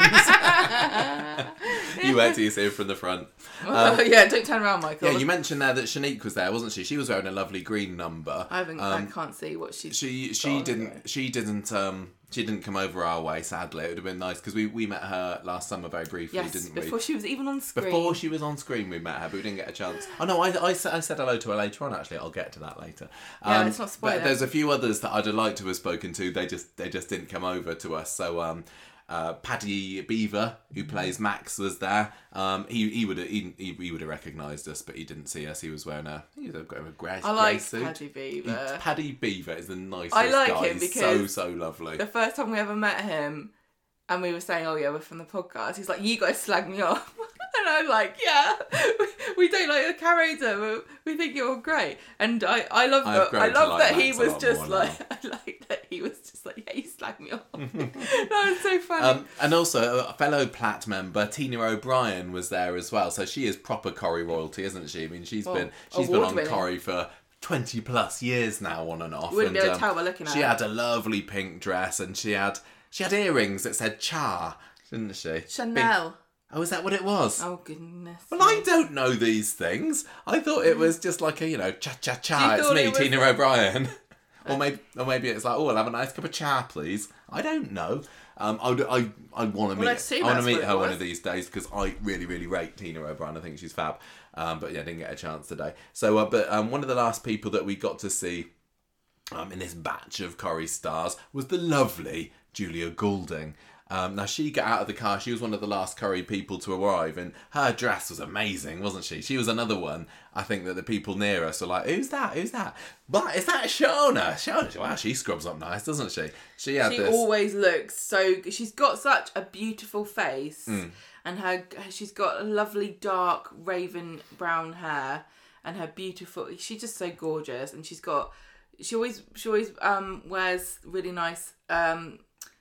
you wait till you see it from the front. [laughs] yeah, don't turn around, Michael. Yeah, you mentioned there that Channique was there, wasn't she? She was wearing a lovely green number. I haven't. Um, I can't see what she she on didn't she didn't um she didn't come over our way sadly. It would have been nice because we, we met her last summer very briefly Yes, didn't we? before she was even on screen. before she was on screen we met her but we didn't get a chance. Oh no I, I, said, I said hello to her later on actually. I'll get to that later. Um, Yeah, let's not spoil but there's a few others that I'd have liked to have spoken to. They just they just didn't come over to us. So um uh, Paddy Bever, who Mm-hmm. plays Max, was there. Um, he he would have he, he, he would have recognised us, but he didn't see us. He was wearing a he was a, a grey, I like suit. Paddy He- Bever. Paddy Bever is the nicest I like guy. him because so so lovely. The first time we ever met him, and we were saying, "Oh yeah, we're from the podcast." He's like, "You guys slag me off," [laughs] [laughs] and I'm like, "Yeah, [laughs] we don't like your character, but we think you're great." And I, I love I've that. I love like that he Max a was just like, [laughs] I like that he was just like, "Yeah, he slag me off." that was so funny. Um, and also a fellow Platt member, Tina O'Brien, was there as well. So she is proper Corrie royalty, isn't she? I mean, she's Well, been she's been on. Corrie for twenty plus years now, on and off. Wouldn't and, be able um, to tell by looking at She it. had a lovely pink dress, and she had she had earrings that said Char, didn't she? Big- Chanel. Oh, is that what it was? Oh goodness. Well, I don't know these things. I thought it was just like a, you know, cha cha cha. It's me, it was- Tina O'Brien. [laughs] or maybe, or maybe it's like, oh, I'll have a nice cup of cha, please. I don't know. Um, I, I, I want to Well, meet, I want to meet her one of these days because I really, really rate Tina O'Brien. I think she's fab. Um, but yeah, I didn't get a chance today. So, uh, but um, one of the last people that we got to see um, in this batch of Corrie stars was the lovely Julia Goulding. Um, now she got out of the car. She was one of the last Corrie people to arrive, and her dress was amazing, wasn't she? She was another one. I think that the people near us were like, "Who's that? Who's that? But is that Shona? Shona? Wow, she scrubs up nice, doesn't she? She had She this. always looks so. She's got such a beautiful face, Hmm. and her she's got a lovely dark raven brown hair, and her beautiful. She's just so gorgeous, and she's got. She always she always um wears really nice um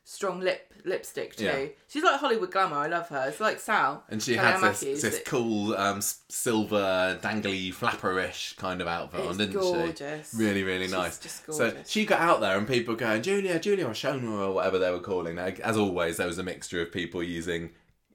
strong lip lipstick too. Yeah. She's like Hollywood glamour. I love her. It's like Sal. and she Sally had this, Matthews. this cool um, silver dangly flapperish kind of outfit on, didn't gorgeous. she? Really, really She's nice. just So she got out there and people going, Julia, Julia, or Shona, or whatever they were calling. Now, as always, there was a mixture of people using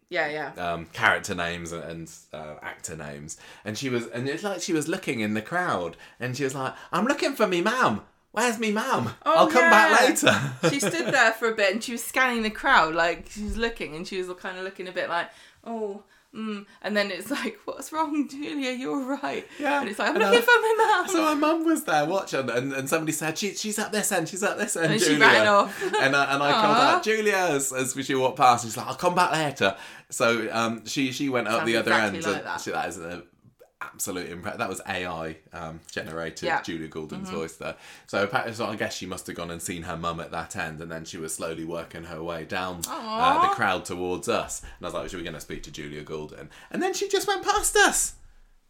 Yeah, yeah. um, character names and, and uh, actor names. And she was, and it's like she was looking in the crowd and she was like, I'm looking for me mum. Where's me mum? Oh, I'll come back later. [laughs] she stood there [laughs] for a bit and she was scanning the crowd, like she was looking, and she was kind of looking a bit like, oh, mm. and then it's like, what's wrong, Julia? You're right. Yeah. And it's like, I'm And, looking for my [laughs] mum. So my mum was there watching, and, and somebody said, she, "She's at this end. She's at this end." And she Julia. ran off. and I, and I called out Julia as, as she walked past. She's like, "I'll come back later." So um, she she went up Sounds the other exactly end. like and that. She, that is an absolute impress. That was AI um, generated Yeah. Julia Goulding's Mm-hmm. voice there. So, so I guess she must have gone and seen her mum at that end, and then she was slowly working her way down uh, the crowd towards us. And I was like, "Should we going to speak to Julia Goulding?" And then she just went past us.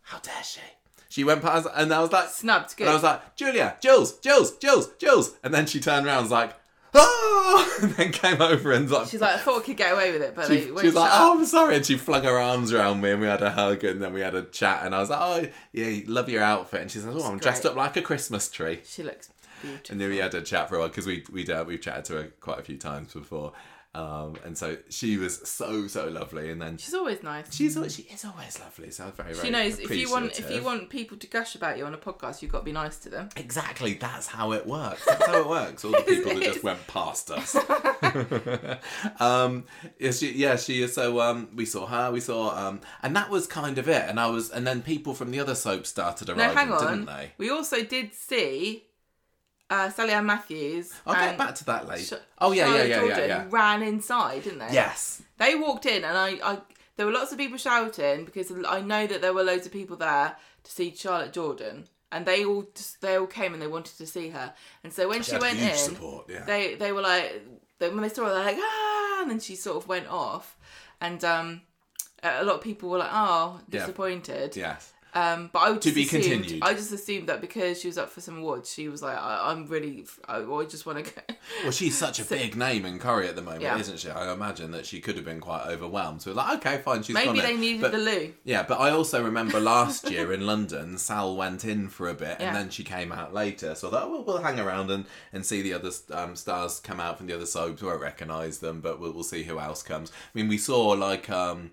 How dare she? She went past, and I was like, Snubbed, good. and I was like, Julia, Jules, Jules, Jules, Jules. And then she turned around and was like, oh, [laughs] and then came over and like, She's like, I thought I could get away with it, but she, she was like, oh. I'm sorry. And she flung her arms around me and we had a hug and then we had a chat. And I was like, oh, yeah, love your outfit. And she said, oh, I'm dressed up like a Christmas tree. She looks beautiful. And then we had a chat for a while because we, we'd, uh, we've chatted to her quite a few times before. Um, and so she was so, so lovely. And then She's always nice. she's always, she is always lovely. So very, very She knows if you want if you want people to gush about you on a podcast, you've got to be nice to them. Exactly, that's how it works. That's how it works. All the [laughs] people that just went past us. [laughs] um, yeah, she, yeah, she is. So um, we saw her, we saw, um, and that was kind of it. And I was, and then people from the other soaps started No, arriving, hang on. didn't they? We also did see uh, Sally Ann Matthews. I'll get back to that later. Sh- oh yeah, yeah, Charlotte yeah, yeah, Jordan yeah. Ran inside, didn't they? Yes. They walked in, and I, I, there were lots of people shouting because I know that there were loads of people there to see Charlotte Jordan, and they all just they all came and they wanted to see her. And so when she, had went in, support, yeah. they they were like they, when they saw her, they're like ah, and then she sort of went off, and um, a lot of people were like oh Yeah. disappointed. Yes. Um, but I To just be assumed, continued. I just assumed that because she was up for some awards, she was like, I, I'm really, I, I just want to go. [laughs] Well, she's such a big name in Corrie at the moment, Yeah. isn't she? I imagine that she could have been quite overwhelmed. So we're like, okay, fine, she's Maybe they in. needed But- the loo. Yeah, but I also remember last year in London, Sal went in for a bit Yeah. and then she came out later. So I thought, oh, well, we'll hang around and, and see the other um, stars come out from the other soaps. We won't recognise them, but we'll, we'll see who else comes. I mean, we saw like, um,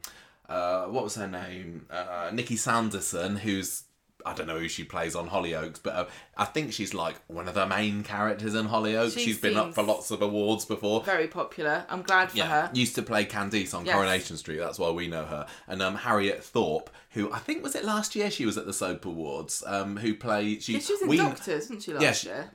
uh, what was her name? Uh, Nikki Sanderson, who's. I don't know who she plays on Hollyoaks, but uh, I think she's like one of the main characters in Hollyoaks. She she's been up for lots of awards before. Very popular. I'm glad for Yeah, her. used to play Candice on Yes. Coronation Street. That's why we know her. And um, Harriet Thorpe, who I think was it last year she was at the Soap Awards. Um, who played she? Yeah, she was in we- Doctors, wasn't she, last Yeah, she- year?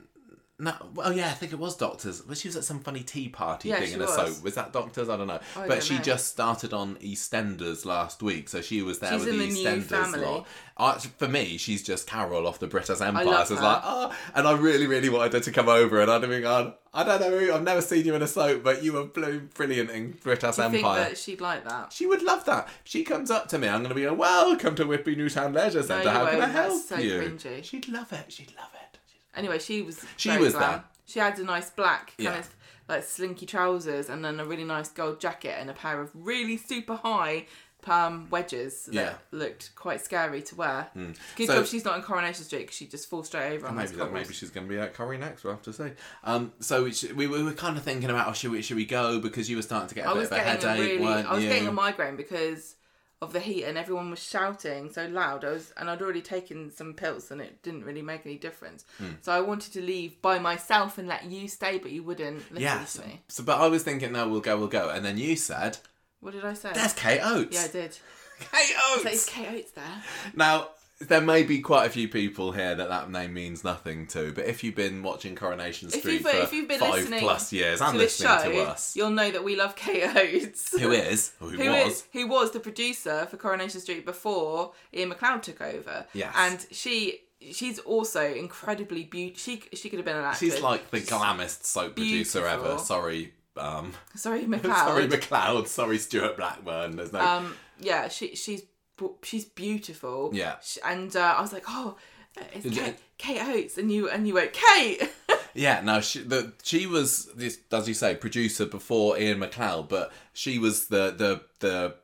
No, well, yeah, I think it was Doctors. But she was at some funny tea party Yeah, thing she in a was. soap. Was that Doctors? I don't know. I but don't she know. just started on EastEnders last week, so she was there She's with in the new EastEnders family. lot. Uh, for me, she's just Carol off the Brittas Empire. love so it's her. like, oh, and I really, really wanted her to come over, and I'd have been gone. I don't know, I've never seen you in a soap, but you were bl- brilliant in Brittas I think Empire. that she'd like that. She would love that. She comes up to me. I'm going to be like, welcome to Whitbury Newtown Leisure Centre. you How can I won't. help That's so you? cringy. She'd love it. She'd love it. Anyway, she was. She very was glam. there. She had a nice black kind Yeah. of like slinky trousers and then a really nice gold jacket and a pair of really super high palm wedges that Yeah. Hmm. looked quite scary to wear. Good So- job she's not in Coronation Street because she'd just fall straight over on those Maybe that, cobbles. maybe she's going to be at Corrie next. We'll have to see. Um, so we, we, we were kind of thinking about, oh, should we should we go because you were starting to get a I bit was of a getting a headache, really, weren't I was you? getting a migraine because of the heat and everyone was shouting so loud. I was, and I'd already taken some pills and it didn't really make any difference. Hmm. So I wanted to leave by myself and let you stay, but you wouldn't listen yeah. to So, me. so, but I was thinking, no, we'll go, we'll go, and then you said, What did I say? "There's Kate Oates." yeah, I did. [laughs] Kate Oates. So is Kate Oates there? Now, there may be quite a few people here that that name means nothing to, but if you've been watching Coronation If Street you've, for if you've been five plus years and listening show, to us, you'll know that we love Kate Oates. who is, who, Who was, is- who was the producer for Coronation Street before Iain MacLeod took over. Yes. And she she's also incredibly beautiful. She she could have been an actress. She's like the glammest soap producer ever. Sorry, um, Sorry, [laughs] MacLeod. sorry MacLeod. Sorry Stuart Blackburn. There's no. Um, yeah, she she's she's beautiful. Yeah. And uh, I was like, oh, it's Kate, Kate Oates, and you and you went Kate. [laughs] yeah, no, she the she was this as you say producer before Iain MacLeod, but she was the the the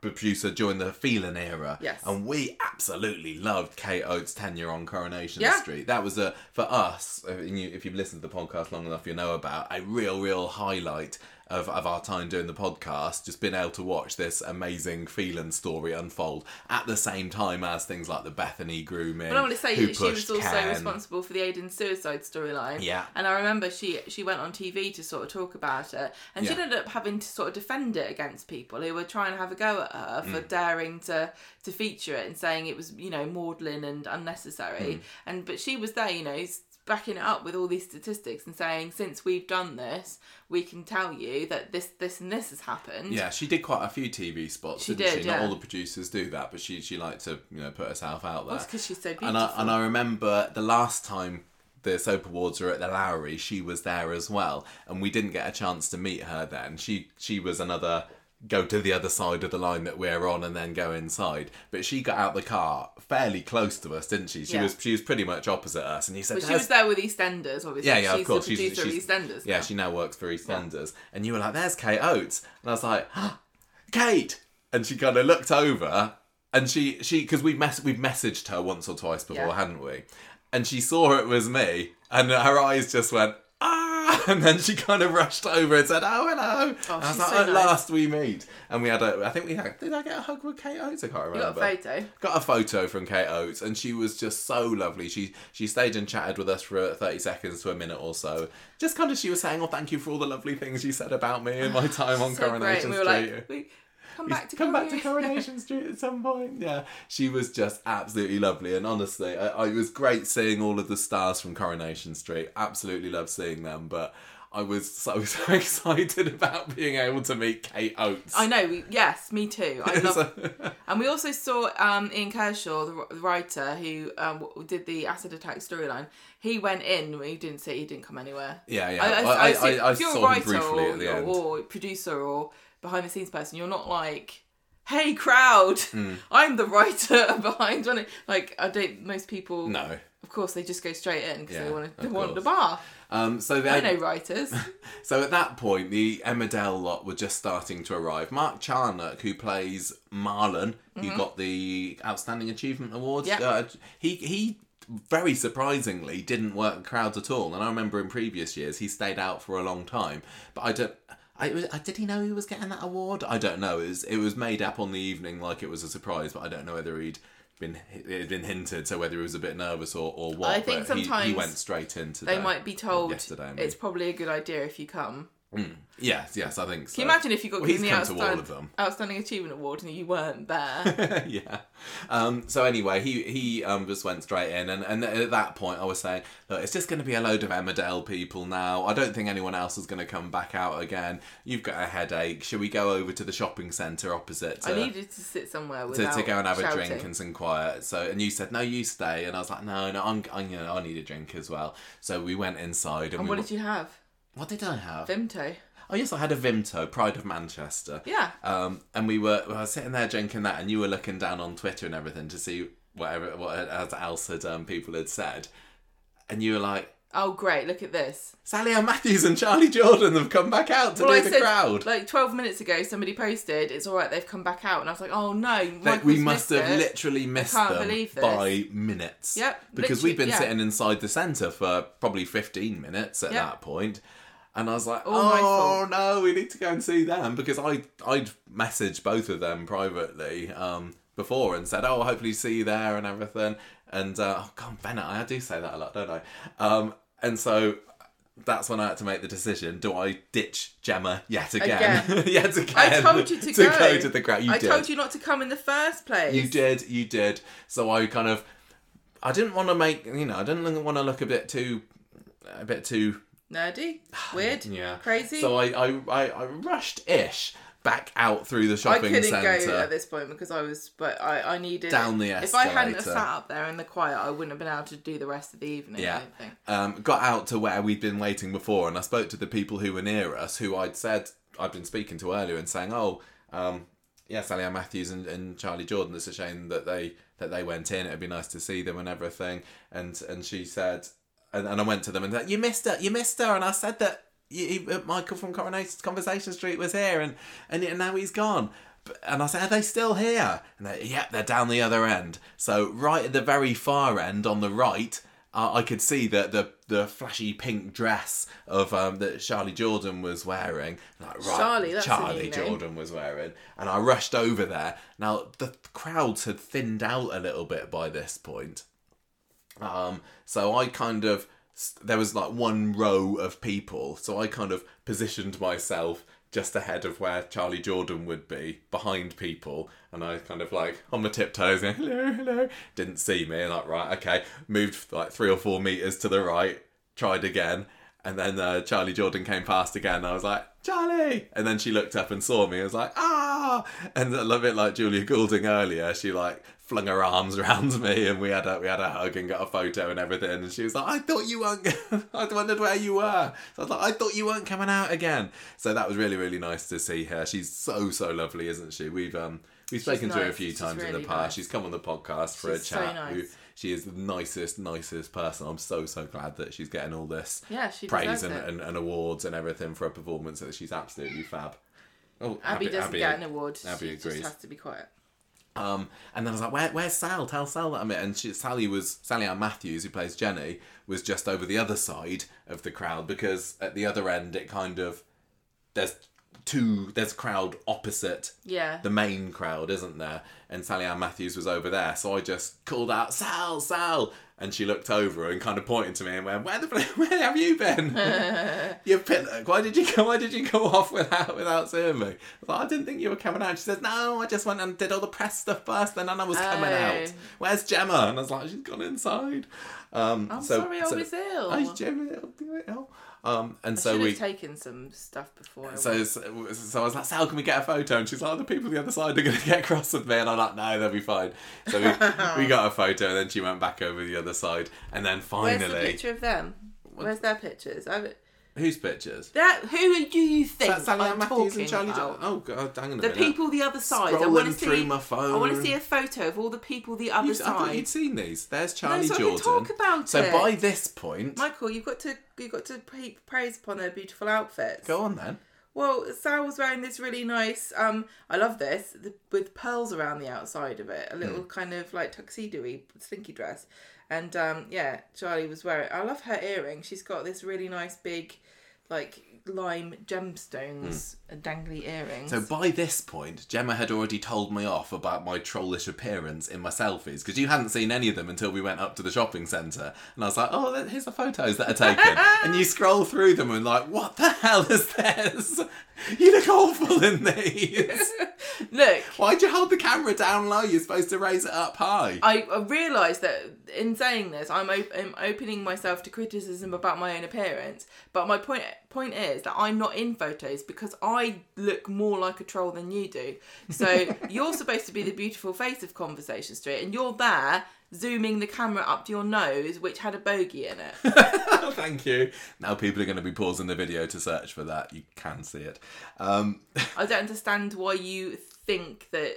producer during the Phelan era. Yes. and we absolutely loved Kate Oates' tenure on Coronation Yeah. Street. That was a for us. If, you, if you've listened to the podcast long enough, you know about a real, real highlight. Of, of our time doing the podcast, just being able to watch this amazing Phelan story unfold at the same time as things like the Bethany grooming. But I want to say that she was also Ken. responsible for the Aidan suicide storyline. Yeah. And I remember she she went on TV to sort of talk about it, and she Yeah. ended up having to sort of defend it against people who were trying to have a go at her Mm. for daring to to feature it and saying it was you know maudlin and unnecessary. Mm. And but she was there, you know. Backing it up with all these statistics and saying, since we've done this, we can tell you that this, this, and this has happened. Yeah, she did quite a few TV spots, She didn't did, she? Not all the producers do that, but she she liked to you know put herself out there. That's because she's so beautiful. and I and I remember the last time the soap awards were at the Lowry, she was there as well, and we didn't get a chance to meet her then. She she was another go to the other side of the line that we're on and then go inside. But she got out the car fairly close to us, didn't she? She Yeah. was she was pretty much opposite us, and you said, but she was there with EastEnders, obviously. yeah, yeah, she's of course. the She's, producer she's, of EastEnders. Yeah, now. she now works for EastEnders. And you were like, there's Kate Oates. And I was like, Kate! And she kind of looked over and she, she because we've, mess- we've messaged her once or twice before, Yeah. hadn't we? And she saw it was me and her eyes just went, ah! [laughs] And then she kind of rushed over and said, oh, hello. Oh, and I was like, so at nice. last we meet. And we had a, I think we had, did I get a hug with Kate Oates? I can't remember got a photo. got a photo from Kate Oates, and she was just so lovely. She she stayed and chatted with us for thirty seconds to a minute or so. Just kind of, she was saying, "Oh, thank you for all the lovely things you said about me in my [sighs] time on So great. Coronation And we Street." like, we, come back to come back to Coronation. Coronation Street at some point. Yeah, she was just absolutely lovely, and honestly, I, I, it was great seeing all of the stars from Coronation Street. Absolutely loved seeing them, but I was [laughs] so so excited about being able to meet Kate Oates. I know. We, yes, me too. I [laughs] love. So- [laughs] and we also saw um, Ian Kershaw, the, the writer who um, did the acid attack storyline. He went in. He didn't see. He didn't come anywhere. yeah, yeah. I, I, I, I, I, assume I if you're saw a him writer briefly or, at the end. or producer or behind the scenes person, you're not like, "Hey, crowd, [laughs] Hmm. I'm the writer [laughs] behind." Johnny. Like, I don't. Most people. no. Of course, they just go straight in because Yeah, they want to. They want the bar. Um, so I know writers. [laughs] So at that point, the Emmerdale lot were just starting to arrive. Mark Charnock, who plays Marlon, who got the Outstanding Achievement Award, Mm-hmm. Uh, he he very surprisingly didn't work crowds at all. And I remember in previous years he stayed out for a long time. But I don't. I, was- I- did he know he was getting that award? I don't know. It was it was made up on the evening like it was a surprise, but I don't know whether he'd been it had been hinted. So whether he was a bit nervous or, or what. I think but he- he, went straight into. They might be told yesterday, it's probably a good idea if you come. Yes, yes, I think so. Can you imagine if you got Well, given the to outstand- of them. Outstanding Achievement Award and you weren't there? [laughs] yeah. Um, so anyway, he he um, just went straight in, and, and at that point, I was saying, look, it's just going to be a load of Emmerdale people now. I don't think anyone else is going to come back out again. You've got a headache. Should we go over to the shopping centre opposite? I needed to sit somewhere to, without to go and have a drink and some quiet. So, and you said no, you stay, and I was like, no, no, I'm, I'm you know, I need a drink as well. So we went inside, and, And we what did you have? What did I have? Vimto. Oh yes, I had a Vimto, Pride of Manchester. Yeah. Um, and we were, we were sitting there drinking that, and you were looking down on Twitter and everything to see whatever what as else had um, people had said, and you were like, Oh, great! Look at this. Sally Ann Matthews and Charlie Jordan have come back out to Well, do I the said crowd. like twelve minutes ago, somebody posted, "It's all right, they've come back out," and I was like, "Oh no, Like, we must have it. literally missed can't them by minutes. Yep, Because we've been yeah. sitting inside the centre for probably 15 minutes at Yep. that point. And I was like, All my oh no, we need to go and see them because I I'd messaged both of them privately um, before and said, oh, hopefully see you there and everything. And uh, oh god, Bennett, I do say that a lot, don't I? Um, and so that's when I had to make the decision: do I ditch Gemma yet again? Again. [laughs] yet again. I told you to, [laughs] to go. go to the crowd. You I did. told you not to come in the first place. You did, you did. So I kind of, I didn't want to make, you know, I didn't want to look a bit too, a bit too, Nerdy, [sighs] weird, yeah, crazy. So I, I, I, I rushed ish back out through the shopping. I shopping couldn't centre. go at this point because I was, but I, I needed Down the escalator. If I hadn't sat up there in the quiet, I wouldn't have been able to do the rest of the evening. Yeah. um, got out to where we'd been waiting before, and I spoke to the people who were near us, who I'd said I'd been speaking to earlier, and saying, "Oh, um, yeah, Sally Ann Matthews and, and Charlie Jordan. It's a shame that they that they went in. It'd be nice to see them and everything." And and she said, and, and I went to them and said, "You missed her, you missed her," and I said that. You, you- Michael from Coronation Conversation Street was here, and and now he's gone. And I said, "Are they still here?" And they, "Yep, they're down the other end." So right at the very far end, on the right, uh, I could see the, the the flashy pink dress of um, that Charlie Jordan was wearing. Like, right, Charlie, Charlie new name. Jordan was wearing, and I rushed over there. Now the crowds had thinned out a little bit by this point, um, so I kind of there was like one row of people, so I kind of positioned myself just ahead of where Charlie Jordan would be, behind people, and I kind of like on my tiptoes, [laughs] hello, hello, didn't see me, like right, okay, moved like three or four meters to the right, tried again, and then uh, Charlie Jordan came past again. I was like, Charlie, and then she looked up and saw me. I was like, ah, and a little bit like Julia Goulding earlier, she like flung her arms [laughs] around me, and we had a we had a hug and got a photo and everything. And she was like, I thought you weren't. [laughs] I wondered where you were. So I was like, I thought you weren't coming out again. So that was really really nice to see her. She's so so lovely, isn't she? We've um. We've spoken to her a few She's times in the past. nice. She's come on the podcast for She's a so chat. nice. Who, she is the nicest, nicest person. I'm so, so glad that she's getting all this Yeah, she praise and, and, and awards and everything for a performance that she's absolutely fab. Oh, Abby doesn't get an award. Abby she agrees. just has to be quiet. Um, and then I was like, Where, "Where's Sal? Tell Sal that I'm it." And she, Sally was Sally Ann Matthews, who plays Jenny, was just over the other side of the crowd because at the other end, it kind of there's two there's a crowd opposite Yeah. the main crowd, isn't there? And Sally Ann Matthews was over there, so I just called out Sal, Sal, and she looked over and kind of pointed to me and went, "Where the [laughs] where have you been? [laughs] you pillock. Why did you go? Why did you go off without without seeing me?" I like, "I didn't think you were coming out." She says, "No, I just went and did all the press stuff first, then I was coming Oh. out. Where's Gemma?" And I was like, "She's gone inside." Um, I'm so, sorry I so- was ill. Oh, Gemma, ill. Um, and I so we taken some stuff before. So, so so I was like, "How can we get a photo? And she's like, oh, the people on the other side are going [laughs] to get cross with me. And I'm like, no, they'll be fine. So we, [laughs] we got a photo and then she went back over the other side. And then finally, Where's the picture of them? Where's their pictures? I, whose pictures? that who do you think Sa- Sally I'm Ann Matthews talking and Charlie about? Jo- Oh, God, hang on a The minute. people the other side. I Scrolling want to see. my phone. I want to see a photo of all the people the other You- I thought side. you'd seen these. There's Charlie so I can Jordan. talk about so it. by this point, Michael, you've got to you've got to pra- praise upon their beautiful outfits. go on then. Well, Sal was wearing this really nice. Um, I love this the, with pearls around the outside of it, a little Hmm. kind of like tuxedo-y slinky dress, and um, yeah, Charlie was wearing. I love her earring. She's got this really nice big, like lime gemstones and dangly earrings. Hmm. So by this point, Gemma had already told me off about my trollish appearance in my selfies because you hadn't seen any of them until we went up to the shopping centre, and I was like, "Oh, here's the photos that are taken," [laughs] and you scroll through them and like, "What the hell is this? You look awful in these. [laughs] Look, Why'd you hold the camera down low? You're supposed to raise it up high." I, I realise that in saying this, I'm, op- I'm opening myself to criticism about my own appearance. But my point point is that I'm not in photos because I look more like a troll than you do. So [laughs] you're supposed to be the beautiful face of Conversation Street, and you're there zooming the camera up to your nose, which had a bogey in it. [laughs] Thank you. Now people are going to be pausing the video to search for that. You can see it. Um, [laughs] I don't understand why you think that.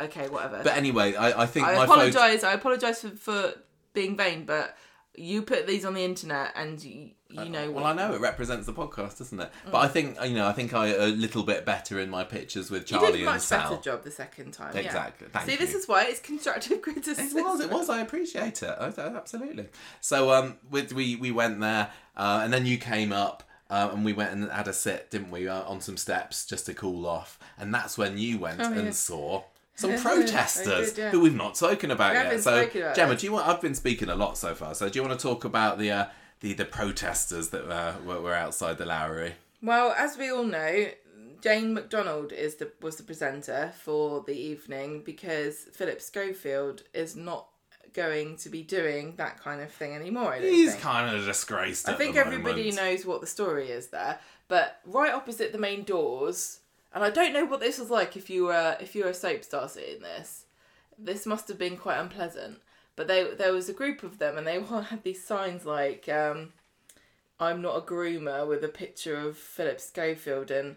Okay, whatever. but anyway, I, I think I my photo. apologise. I apologise for, for being vain, but you put these on the internet, and you, you know. Uh, Well, I know it represents the podcast, doesn't it? Mm. But I think you know, I think I a little bit better in my pictures with You Charlie did a and much Sal. better job the second time. yeah. Exactly. Thank See, this is why it's constructive [laughs] criticism. It was. It was. I appreciate it. I- I- Absolutely. So um, with we we went there, uh, and then you came up. Uh, and we went and had a sit, didn't we, uh, on some steps just to cool off. And that's when you went Oh, and yeah. saw some [laughs] protesters did, yeah. who we've not spoken about We yet. So, about Gemma, do you want? I've been speaking a lot so far. So, do you want to talk about the uh, the the protesters that uh, were, were outside the Lowry? Well, as we all know, Jane McDonald is the was the presenter for the evening because Philip Schofield is not going to be doing that kind of thing anymore. He's think. kind of disgraced. I think everybody moment. knows what the story is there, but right opposite the main doors, and I don't know what this was like if you were if you were a soap star seeing this. This must have been quite unpleasant. But they there was a group of them, and they [laughs] all had these signs like um, "I'm not a groomer" with a picture of Philip Schofield, and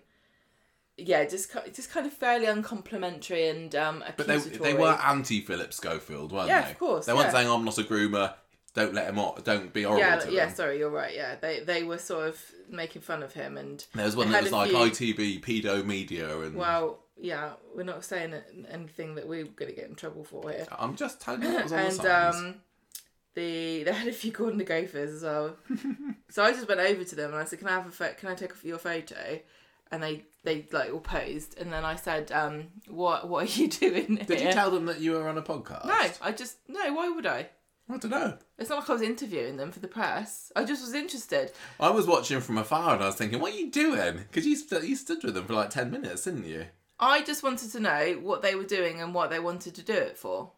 yeah, just just kind of fairly uncomplimentary and um, But they, they were anti Philip Schofield, weren't Yeah, they? of course, They weren't yeah. saying I'm not a groomer. Don't let him off. Don't be horrible yeah, to yeah. him. Sorry, you're right. Yeah, they they were sort of making fun of him, and There was one that was like few- ITV pedo media, and Well, yeah, we're not saying anything that we're going to get in trouble for here. I'm just telling you what was on And signs. um, the they had a few Gordon the Gophers as well. [laughs] so I just went over to them and I said, "Can I have a pho- can I take your photo?" And they they like all posed. And then I said, um, "What what are you [laughs] doing Did here?" you tell them that you were on a podcast? no, I just no. Why would I? I don't know. It's not like I was interviewing them for the press. I just was interested. I was watching from afar and I was thinking, what are you doing? Because you, st- you stood with them for like 10 minutes, didn't you? I just wanted to know what they were doing and what they wanted to do it for.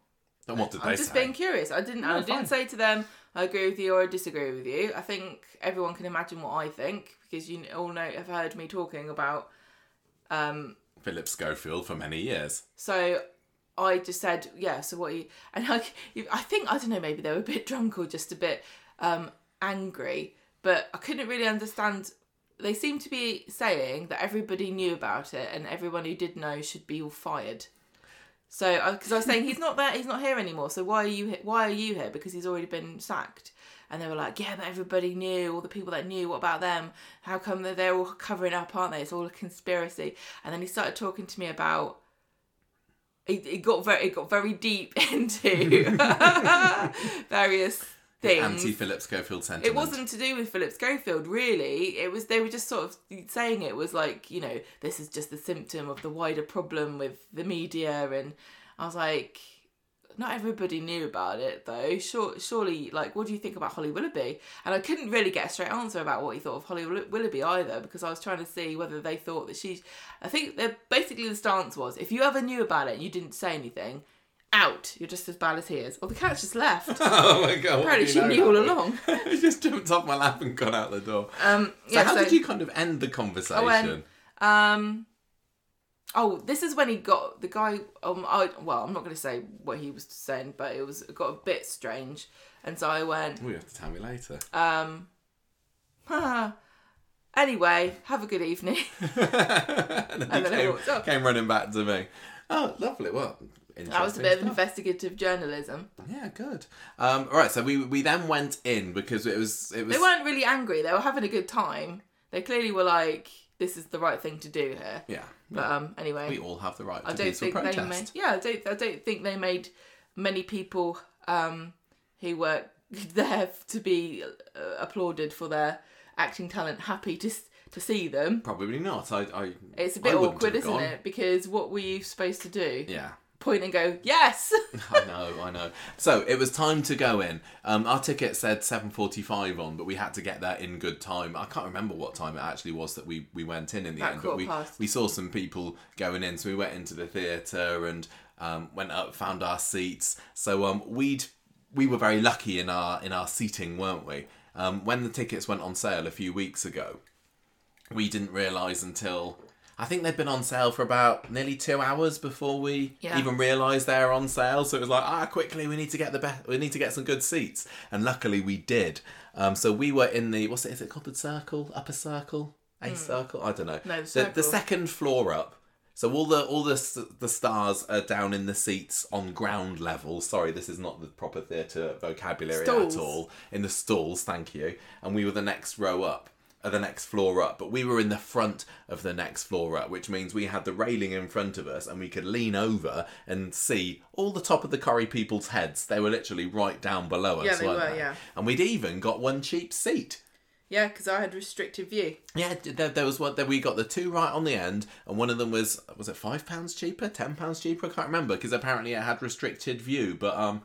And what did I'm they just say? being curious. I didn't. No, I didn't say to them, "I agree with you" or "I disagree with you." I think everyone can imagine what I think because you all know have heard me talking about. Um, Philip Schofield for many years. so I just said, "Yeah." So what? Are you, and I, I think I don't know. Maybe they were a bit [laughs] drunk or just a bit um, angry, but I couldn't really understand. They seemed to be saying that everybody knew about it and everyone who did know should be all fired. So, because I was saying [laughs] he's not there, he's not here anymore. So why are you why are you here? Because he's already been sacked. And they were like, yeah, but everybody knew, all the people that knew, what about them? How come they're, they're all covering up, aren't they? It's all a conspiracy. And then he started talking to me about. It, it got very it got very deep [laughs] into [laughs] various things. Anti Philip Schofield sentiment. It wasn't to do with Philip Schofield, really. It was they were just sort of saying it was like you know this is just the symptom of the wider problem with the media, and I was like, not everybody knew about it though. Sure, surely, like, what do you think about Holly Willoughby? And I couldn't really get a straight answer about what he thought of Holly Willoughby either because I was trying to see whether they thought that she's. I think that basically the stance was if you ever knew about it and you didn't say anything. out. You're just as bad as he is. Well, the cat's just left. [laughs] oh my god! Apparently, she knew all along. [laughs] he just jumped off my lap and gone out the door. Um, So yeah, how so, did you kind of end the conversation? went- um, oh, this is when he got the guy. Um, I well, I'm not going to say what he was saying, but it was it got a bit strange, and so I went. We have to tell me later. Um, [laughs] anyway, have a good evening. [laughs] and then And he then came, came running back to me. Oh, lovely. Well, That was a bit of investigative journalism. Yeah, good. Um, all right, so we we then went in because it was it was They weren't really angry. They were having a good time. They clearly were like, "This is the right thing to do here." yeah. But um, anyway, we all have the right to I don't think protest. they made. Yeah, I don't. I don't think they made many people um, who were [laughs] there to be uh, applauded for their acting talent happy to to see them. Probably not. I, I It's a bit awkward, isn't it? Because what were you supposed to do? Yeah. Point and go, yes. [laughs] I know, I know. So it was time to go in. Um, our ticket said seven forty-five on, but we had to get there in good time. I can't remember what time it actually was that we, we went in in the About end, but we past. we saw some people going in, so we went into the theatre and um, went up, found our seats. So um, we'd we were very lucky in our in our seating, weren't we? Um, when the tickets went on sale a few weeks ago, we didn't realise until I think they'd been on sale for about nearly two hours before we Yeah. even realised they were on sale. So it was like, ah, quickly, we need to get the best, we need to get some good seats, and luckily we did. Um, so we were in the what's it? Is it called the circle, upper circle, a circle? I don't know. No, the the, the second floor up. So all the all the the stars are down in the seats on ground level. Sorry, this is not the proper theatre vocabulary Stalls. at all. In the stalls, thank you. And we were the next row up, the next floor up. But we were in the front of the next floor up, which means we had the railing in front of us, and we could lean over and see all the top of the Corrie people's heads. They were literally right down below us. Yeah, they were, yeah. And we'd even got one cheap seat. yeah, because I had restricted view. Yeah, there, there was one. There we got the two right on the end, and one of them was was it five pounds cheaper, ten pounds cheaper? I can't remember because apparently it had restricted view, but um,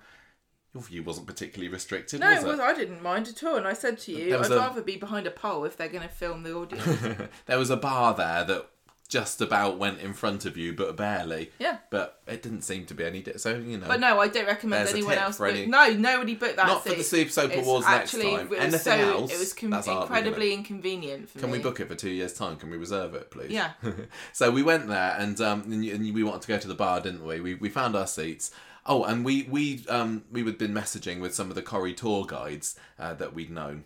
your view wasn't particularly restricted, No, was it was, I didn't mind at all. And I said to you, I'd a- rather be behind a pole if they're going to film the audience. [laughs] there was a bar there that just about went in front of you, but barely. yeah. But it didn't seem to be any. Di- so you know, But no, I don't recommend anyone else. Book. any- No, nobody booked that not for the Super Soap It's Awards actually, next time. It was Anything so, else? It was com- incredibly inconvenient for Can me. we book it for two years' time? Can we reserve it, please? Yeah. [laughs] so we went there, and um, and, and we wanted to go to the bar, didn't we? We we found our seats. Oh, and we we um we had been messaging with some of the Corrie tour guides uh, that we'd known.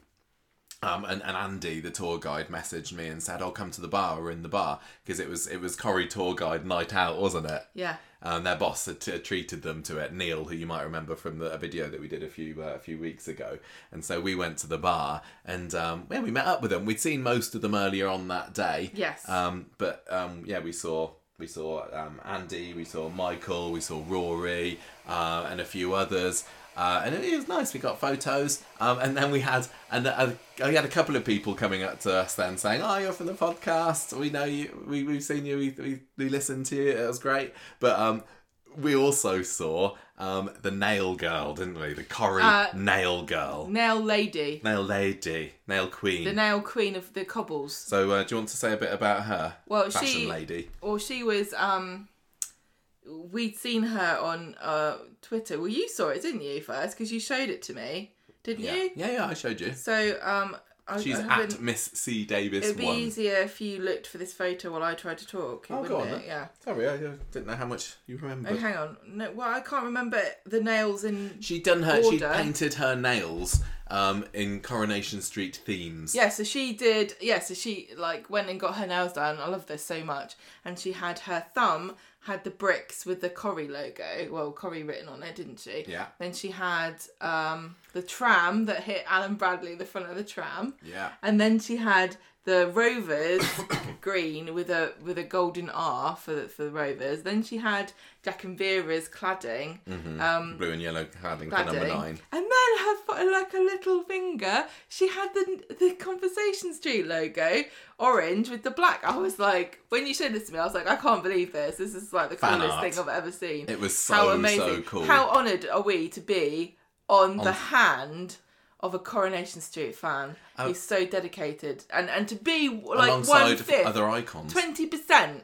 Um, and, and Andy, the tour guide, messaged me and said, "I'll come to the bar. We're in the bar because it was it was Corrie tour guide night out, wasn't it?" Yeah. And their boss had t- treated them to it, Neil, who you might remember from the a video that we did a few uh, a few weeks ago. And so we went to the bar, and um, yeah, we met up with them. We'd seen most of them earlier on that day. Yes. Um, but um, yeah, we saw we saw um, Andy, we saw Michael, we saw Rory, uh, and a few others. Uh, and it was nice. We got photos, um, and then we had and uh, we had a couple of people coming up to us then saying, "Oh, you're from the podcast. We know you. We we've seen you. We we, we listened to you. It was great." But um, we also saw um, the nail girl, didn't we? The Corrie Uh, nail girl, Nail lady, nail lady, nail queen. the nail queen of the cobbles. so, uh, do you want to say a bit about her? Well, fashion she lady. or she was um we'd seen her on uh Twitter. Well, you saw it, didn't you, first? Because you showed it to me, didn't Yeah. you? yeah, yeah, I showed you. So um, I, She's I at Miss C Davis It'd be one. easier if you looked for this photo while I tried to talk. Oh, wouldn't go on it? then. Yeah. Sorry, I didn't know how much you remember. Oh, hang on. No, well, I can't remember the nails in. She done her. She Order. painted her nails um, in Coronation Street themes. Yeah, so she did. Yeah, so she like went and got her nails done. I love this so much. And she had her thumb had the bricks with the Corrie logo. Well, Corrie written on it, didn't she? Yeah. Then she had um, the tram that hit Alan Bradley, the front of the tram. Yeah. And then she had the Rovers [coughs] green with a with a golden R for the, for the Rovers. Then she had Jack and Vera's cladding. Um, Blue and yellow cladding for number nine. And then her like a little finger, she had the the Conversation Street logo, orange with the black. I was like, when you showed this to me, I was like, I can't believe this. This is like the Fan coolest art. thing I've ever seen. It was so, How amazing! so cool. How honoured are we to be on, the hand of a Coronation Street fan. Oh. He's so dedicated, and and to be like one fifth, other icons. twenty percent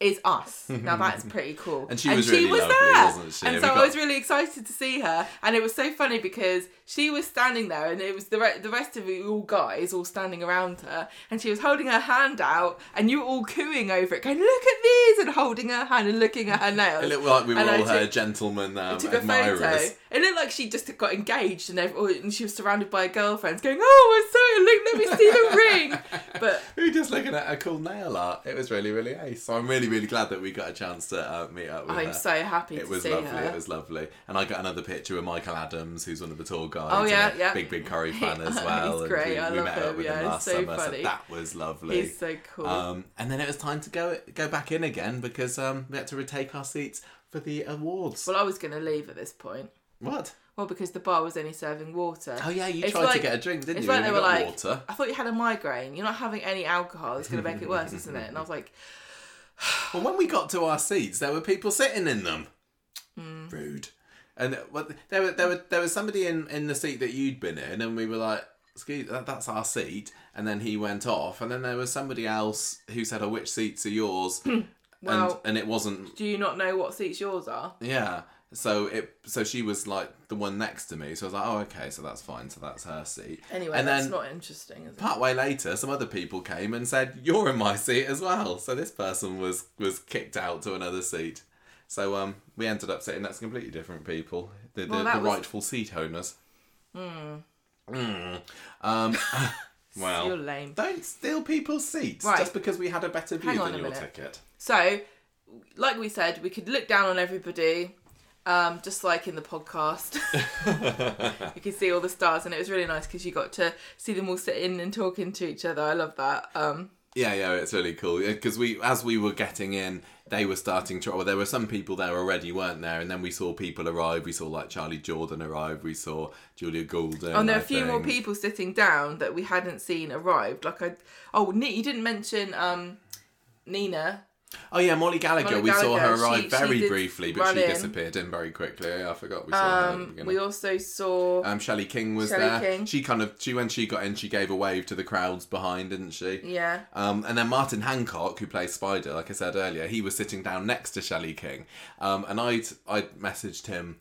is us. [laughs] Now that's pretty cool. And she was really lovely, wasn't she? And so got- I was really excited to see her, and it was so funny because she was standing there, and it was the re- the rest of you all guys all standing around her, and she was holding her hand out, and you were all cooing over it, going, "Look at these!" and holding her hand and looking at her [laughs] nails. It looked like we were And all her gentlemen um, took admirers. It looked like she just got engaged and, and she was surrounded by girlfriends going, "Oh, I'm so, look, let me see the ring." [laughs] But We were just looking at a cool nail art. It was really, really ace. So I'm really, really glad that we got a chance to uh, meet up with I'm her. so happy It to was see lovely. her. It was lovely, and I got another picture with Michael Adams, who's one of the tour guys. Oh, and yeah, a yeah. Big, big Corrie [laughs] fan as well. He's and great. We, I we love met him, up with yeah, him he's last so summer, funny. so that was lovely. He's so cool. Um, and then it was time to go go back in again because um, we had to retake our seats for the awards. well, I was going to leave at this point. what? Well, because the bar was only serving water. Oh yeah, you It's tried to like- get a drink, didn't It's you? like And they you were got like, water. I thought you had a migraine. You're not having any alcohol. It's going to make it worse, isn't it? And I was [laughs] like, [sighs] Well, when we got to our seats, there were people sitting in them. Hmm. Rude. And what there were there were there was somebody in in the seat that you'd been in, and we were like, "Excuse, that, that's our seat." And then he went off, and then there was somebody else who said, "Oh, which seats are yours?" [clears throat] Well- and and it wasn't. do you not know what seats yours are? Yeah. So it so she was like the one next to me. So I was like, "Oh, okay, so that's fine. So that's her seat." Anyway, and that's then not interesting, is it? part later, some other people came and said, "You're in my seat as well." So this person was was kicked out to another seat. So um, we ended up sitting next to completely different people, the, the, Well, the was- rightful seat owners. Hmm. Um, [laughs] [laughs] well, You're lame. don't steal people's seats Right. just because we had a better view Hang than your minute. ticket. So, like we said, we could look down on everybody, um, just like in the podcast. [laughs] you could see all the stars, and it was really nice because you got to see them all sitting and talking to each other. I love that. Um, Yeah, yeah, it's really cool because we, as we were getting in, they were starting to. Well, there were some people there already, weren't there? And then we saw people arrive. We saw like Charlie Jordan arrive. We saw Julia Goulding. oh, and there are a few more people sitting down that we hadn't seen arrived. Like I, oh, you didn't mention um, Nina. Oh yeah, Molly Gallagher. Molly we saw her arrive she- very she briefly, but she in. disappeared in very quickly. I forgot we saw her. at the Um, beginning. we also saw. Um, Shelley King was Shelley there. King. She kind of she when she got in, she gave a wave to the crowds behind, didn't she? yeah. Um, and then Martin Hancock, who plays Spider, like I said earlier, he was sitting down next to Shelley King. Um, and I'd I'd messaged him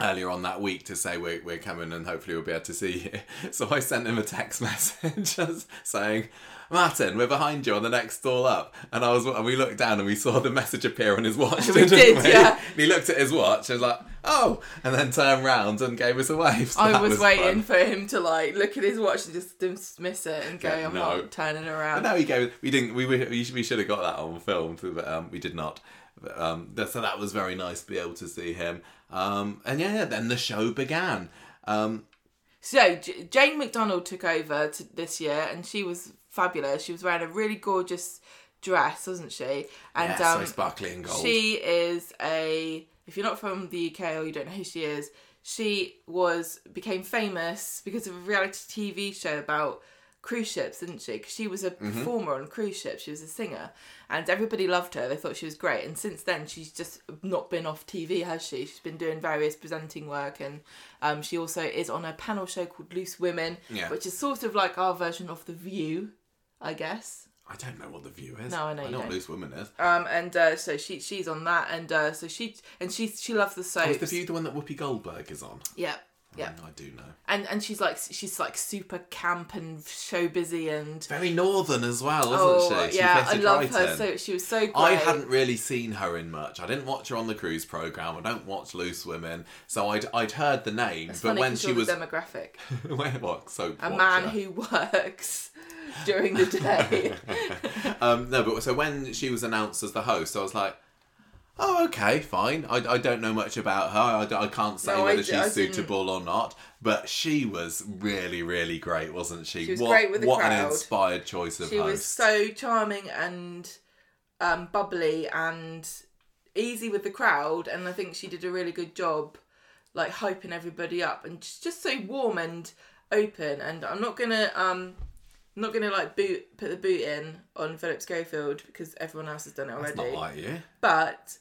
earlier on that week to say we're, we're coming and hopefully we'll be able to see you. [laughs] So I sent him a text [laughs] message just [laughs] saying, Martin, we're behind you on the next stall up. And I was and we looked down and we saw the message appear on his watch. We did, yeah. And he looked at his watch and was like, oh, and then turned round and gave us a wave. So I that was, waiting fun. for him to like look at his watch and just dismiss it and go, Yeah, "I'm no. not turning But around." no, he gave. We didn't. We we, we should have got that on film, but um, we did not. But, um, so that was very nice to be able to see him. Um, and yeah, then the show began. Um, So J- Jane McDonald took over to this year, and she was fabulous. She was wearing a really gorgeous dress, wasn't she? And yeah, um, so sparkly and gold. she is a. If you're not from the UK or you don't know who she is, she was became famous because of a reality TV show about cruise ships, didn't she? Because she was a Mm-hmm. performer on cruise ships. She was a singer, and everybody loved her. They thought she was great. And since then, she's just not been off TV, has she? She's been doing various presenting work, and um, she also is on a panel show called Loose Women, Yeah. which is sort of like our version of The View, I guess. I don't know what the view is. No, I know I know what. Loose Woman is. Um, and uh, so she she's on that, and uh, so she and she she loves the soaps. Oh, is the view the one that Whoopi Goldberg is on? Yeah, yeah. I do know. And and she's like she's like super camp and show busy and Very northern as well, oh wasn't she? she yeah, I love right her. So she was so great. I hadn't really seen her in much. I didn't watch her on the cruise program. I don't watch Loose Women, so I'd I'd heard the name, It's but when she was demographic, [laughs] when what so a man who works during the day. [laughs] um, no, but so when she was announced as the host, I was like, "Oh, okay, fine." I, I don't know much about her. I, I can't say No, I whether I she's didn't. suitable or not. But she was really, really great, wasn't she? She was what great with the what an inspired choice of she host. was so charming and um, bubbly and easy with the crowd, and I think she did a really good job, like hyping everybody up, and just just so warm and open. And I'm not gonna um. I'm not gonna like boot put the boot in on Philip Schofield because everyone else has done it That's already. not like you. But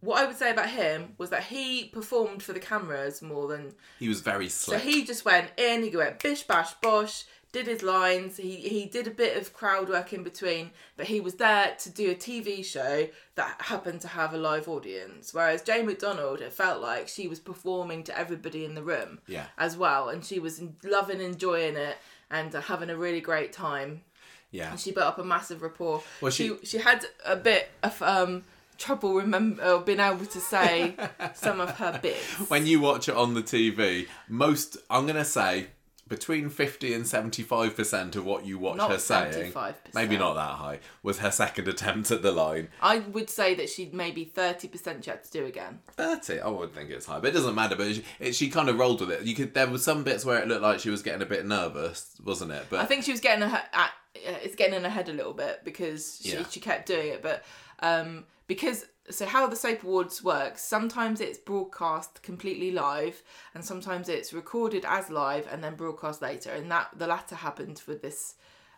what I would say about him was that he performed for the cameras more than He was very slick. so slick. he just went in, he went bish bash bosh, did his lines. He he did a bit of crowd work in between, but he was there to do a TV show that happened to have a live audience. Whereas Jane McDonald, it felt like she was performing to everybody in the room Yeah. as well, and she was loving, enjoying it, and uh, having a really great time. Yeah. And she built up a massive rapport. Well, she she- she had a bit of um trouble remember being able to say [laughs] some of her bits. When you watch it on the TV, most I'm gonna say between fifty and seventy five percent of what you watch Not her saying, 75%. maybe not that high, was her second attempt at the line. I would say that she'd maybe thirty percent she had to do again. Thirty, I would think it's high, but it doesn't matter. But she, it, she kind of rolled with it. You could there were some bits where it looked like she was getting a bit nervous, wasn't it? But I think she was getting her at, uh, it's getting in her head a little bit because she, Yeah. she kept doing it, but um, because so how the soap awards works sometimes it's broadcast completely live and sometimes it's recorded as live and then broadcast later and that the latter happened with this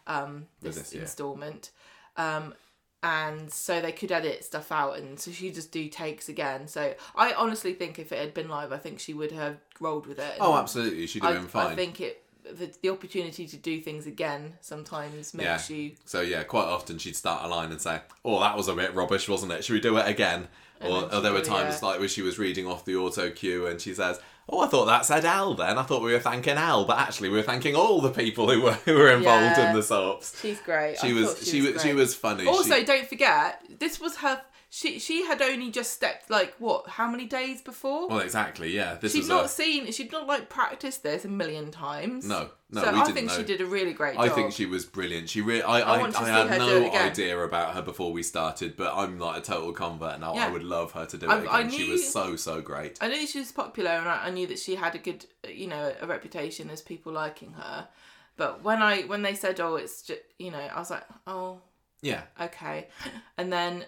um this, this, installment. Um and so they could edit stuff out and so she just do takes again. So i honestly think if it had been live i think she would have rolled with it. Oh, absolutely, she'd I, have been fine. I think it the, the opportunity to do things again sometimes makes Yeah. you So yeah, quite often she'd start a line and say, "Oh, that was a bit rubbish, wasn't it? Should we do it again?" And Or, or there were times yeah. like where she was reading off the auto cue and she says, "Oh, I thought that said Al. Then I thought we were thanking Al, but actually we were thanking all the people who were who were involved Yeah. in the soaps." she's great She I was thought she was she was funny. also She- don't forget this was her she she had only just stepped like what how many days before well, exactly. Yeah, this she'd not a, seen she'd not like practiced this a million times no, no. so i think know. she did a really great job. I job think she was brilliant. She really, I, I, to I, had no idea about her before we started, but I'm like a total convert now. I would love her to do it I- again. I She was so so great. I knew she was popular, and I, I knew that she had a good, you know, a reputation as people liking her. But when I when they said, "Oh, it's just," you know, I was like, "Oh, Yeah, okay," and then I,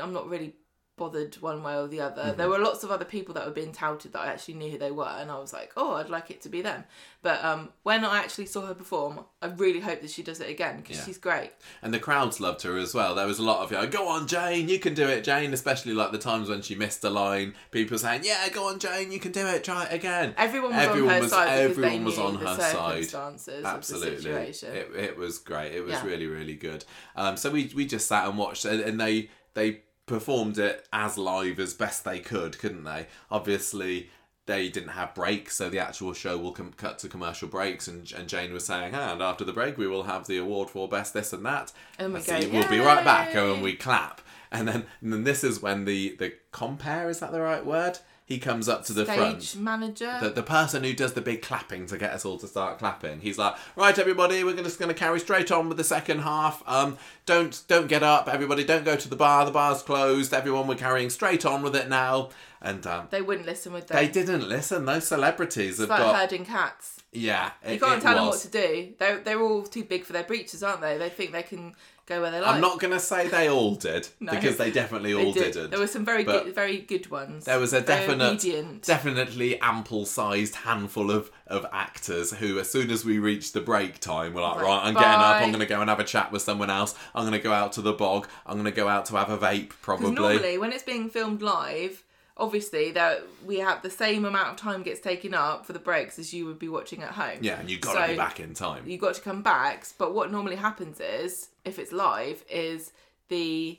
I'm not really bothered one way or the other. Mm-hmm. There were lots of other people that were being touted that I actually knew who they were, and I was like, "Oh, I'd like it to be them." But um, when I actually saw her perform, I really hope that she does it again because Yeah. she's great. and the crowds loved her as well. There was a lot of, you go on, Jane, you can do it, Jane. Especially like the times when she missed a line, people saying, "Yeah, go on, Jane, you can do it. Try it again." Everyone was Everyone on her was- side everyone they was knew on the her side. circumstances of the Absolutely, it, it was great. It was Yeah. really really good. Um, so we we just sat and watched, and, and they they performed it as live as best they could, couldn't they? Obviously. They didn't have breaks, so the actual show will com- cut to commercial breaks. And, and Jane was saying, "Ah, and after the break, we will have the award for best this and that. And we go, we'll be right back, and we clap. And then, and then this is when the the compare is that the right word? He comes up to the front manager. the, the person who does the big clapping to get us all to start clapping. He's like, right, everybody, we're just going to carry straight on with the second half. Um, don't don't get up, everybody. Don't go to the bar. The bar's closed. Everyone, we're carrying straight on with it now. And um, they wouldn't listen with them. they didn't listen. Those celebrities have like got herding cats. yeah. It, You can't tell them what to do. They're they're all too big for their breeches, aren't they? They think they can go where they like. I'm not going to say they all did [laughs] No. because they definitely They all did. didn't. There were some very good, very good ones. There was a Very definite, obedient. definitely ample-sized handful of, of actors who, as soon as we reached the break time, were like, Right, right, I'm getting up. I'm going to go and have a chat with someone else. I'm going to go out to the bog. I'm going to go out to have a vape, probably. normally, when it's being filmed live, obviously that we have the same amount of time gets taken up for the breaks as you would be watching at home. yeah, and you've got to So- be back in time. you got to come back. But what normally happens is, if it's live, is the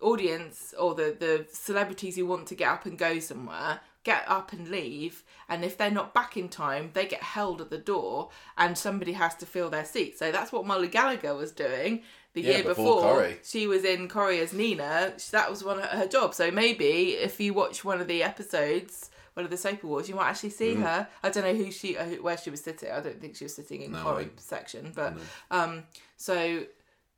audience or the the celebrities who want to get up and go somewhere get up and leave and if they're not back in time they get held at the door and somebody has to fill their seat so that's what molly gallagher was doing the Yeah, year before before, she was in Corrie as Nina. That was one of her job. So maybe if you watch one of the episodes, one of the soap awards, you might actually see her. I don't know who she, uh, where she was sitting. I don't think she was sitting in No, Corrie I- section, but um, so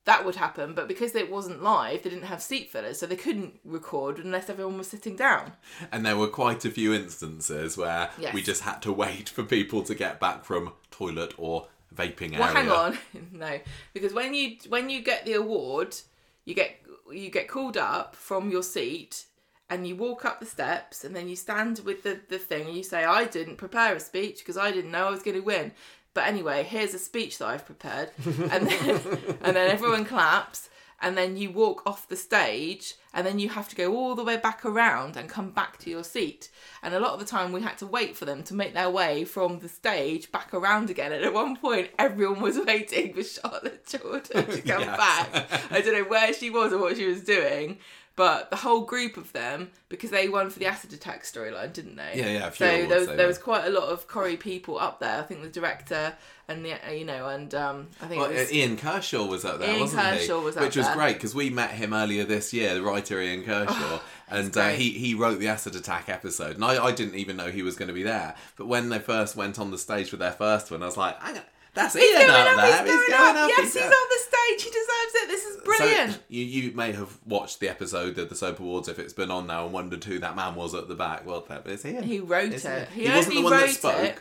that would happen. But because it wasn't live, they didn't have seat fillers, so they couldn't record unless everyone was sitting down. And there were quite a few instances where Yes. we just had to wait for people to get back from toilet or vaping area. Well, hang on, [laughs] no, because when you when you get the award, you get you get called up from your seat and you walk up the steps and then you stand with the, the thing and you say, I didn't prepare a speech because I didn't know I was going to win. But anyway, here's a speech that I've prepared. And then, [laughs] and then everyone claps. and then you walk off the stage and then you have to go all the way back around and come back to your seat. And a lot of the time we had to wait for them to make their way from the stage back around again. And at one point everyone was [laughs] waiting for charlotte jordan to come [laughs] Yes. back. I don't know where she was or what she was doing but the whole group of them, because they won for the acid attack storyline, didn't they? Yeah, yeah, a few So awards there was there was quite a lot of Corrie people up there. I think the director and the you know and um I think Well, it was, uh, Ian Kershaw was up there, Ian wasn't Kershaw he? was up Which was there. great because we met him earlier this year, the writer Ian Kershaw, and uh, he he wrote the acid attack episode, and I, I didn't even know he was going to be there. But when they first went on the stage for their first one, I was like, Hang on, that's Ian He's going up up, there. he's going up. Yes, he's there." on the stage. He deserves it. This is brilliant. So you you may have watched the episode of the Soap Awards if it's been on now and wondered who that man was at the back. Well, that is Ian. he wrote It's it. Ian. He, He wasn't the one that spoke. it.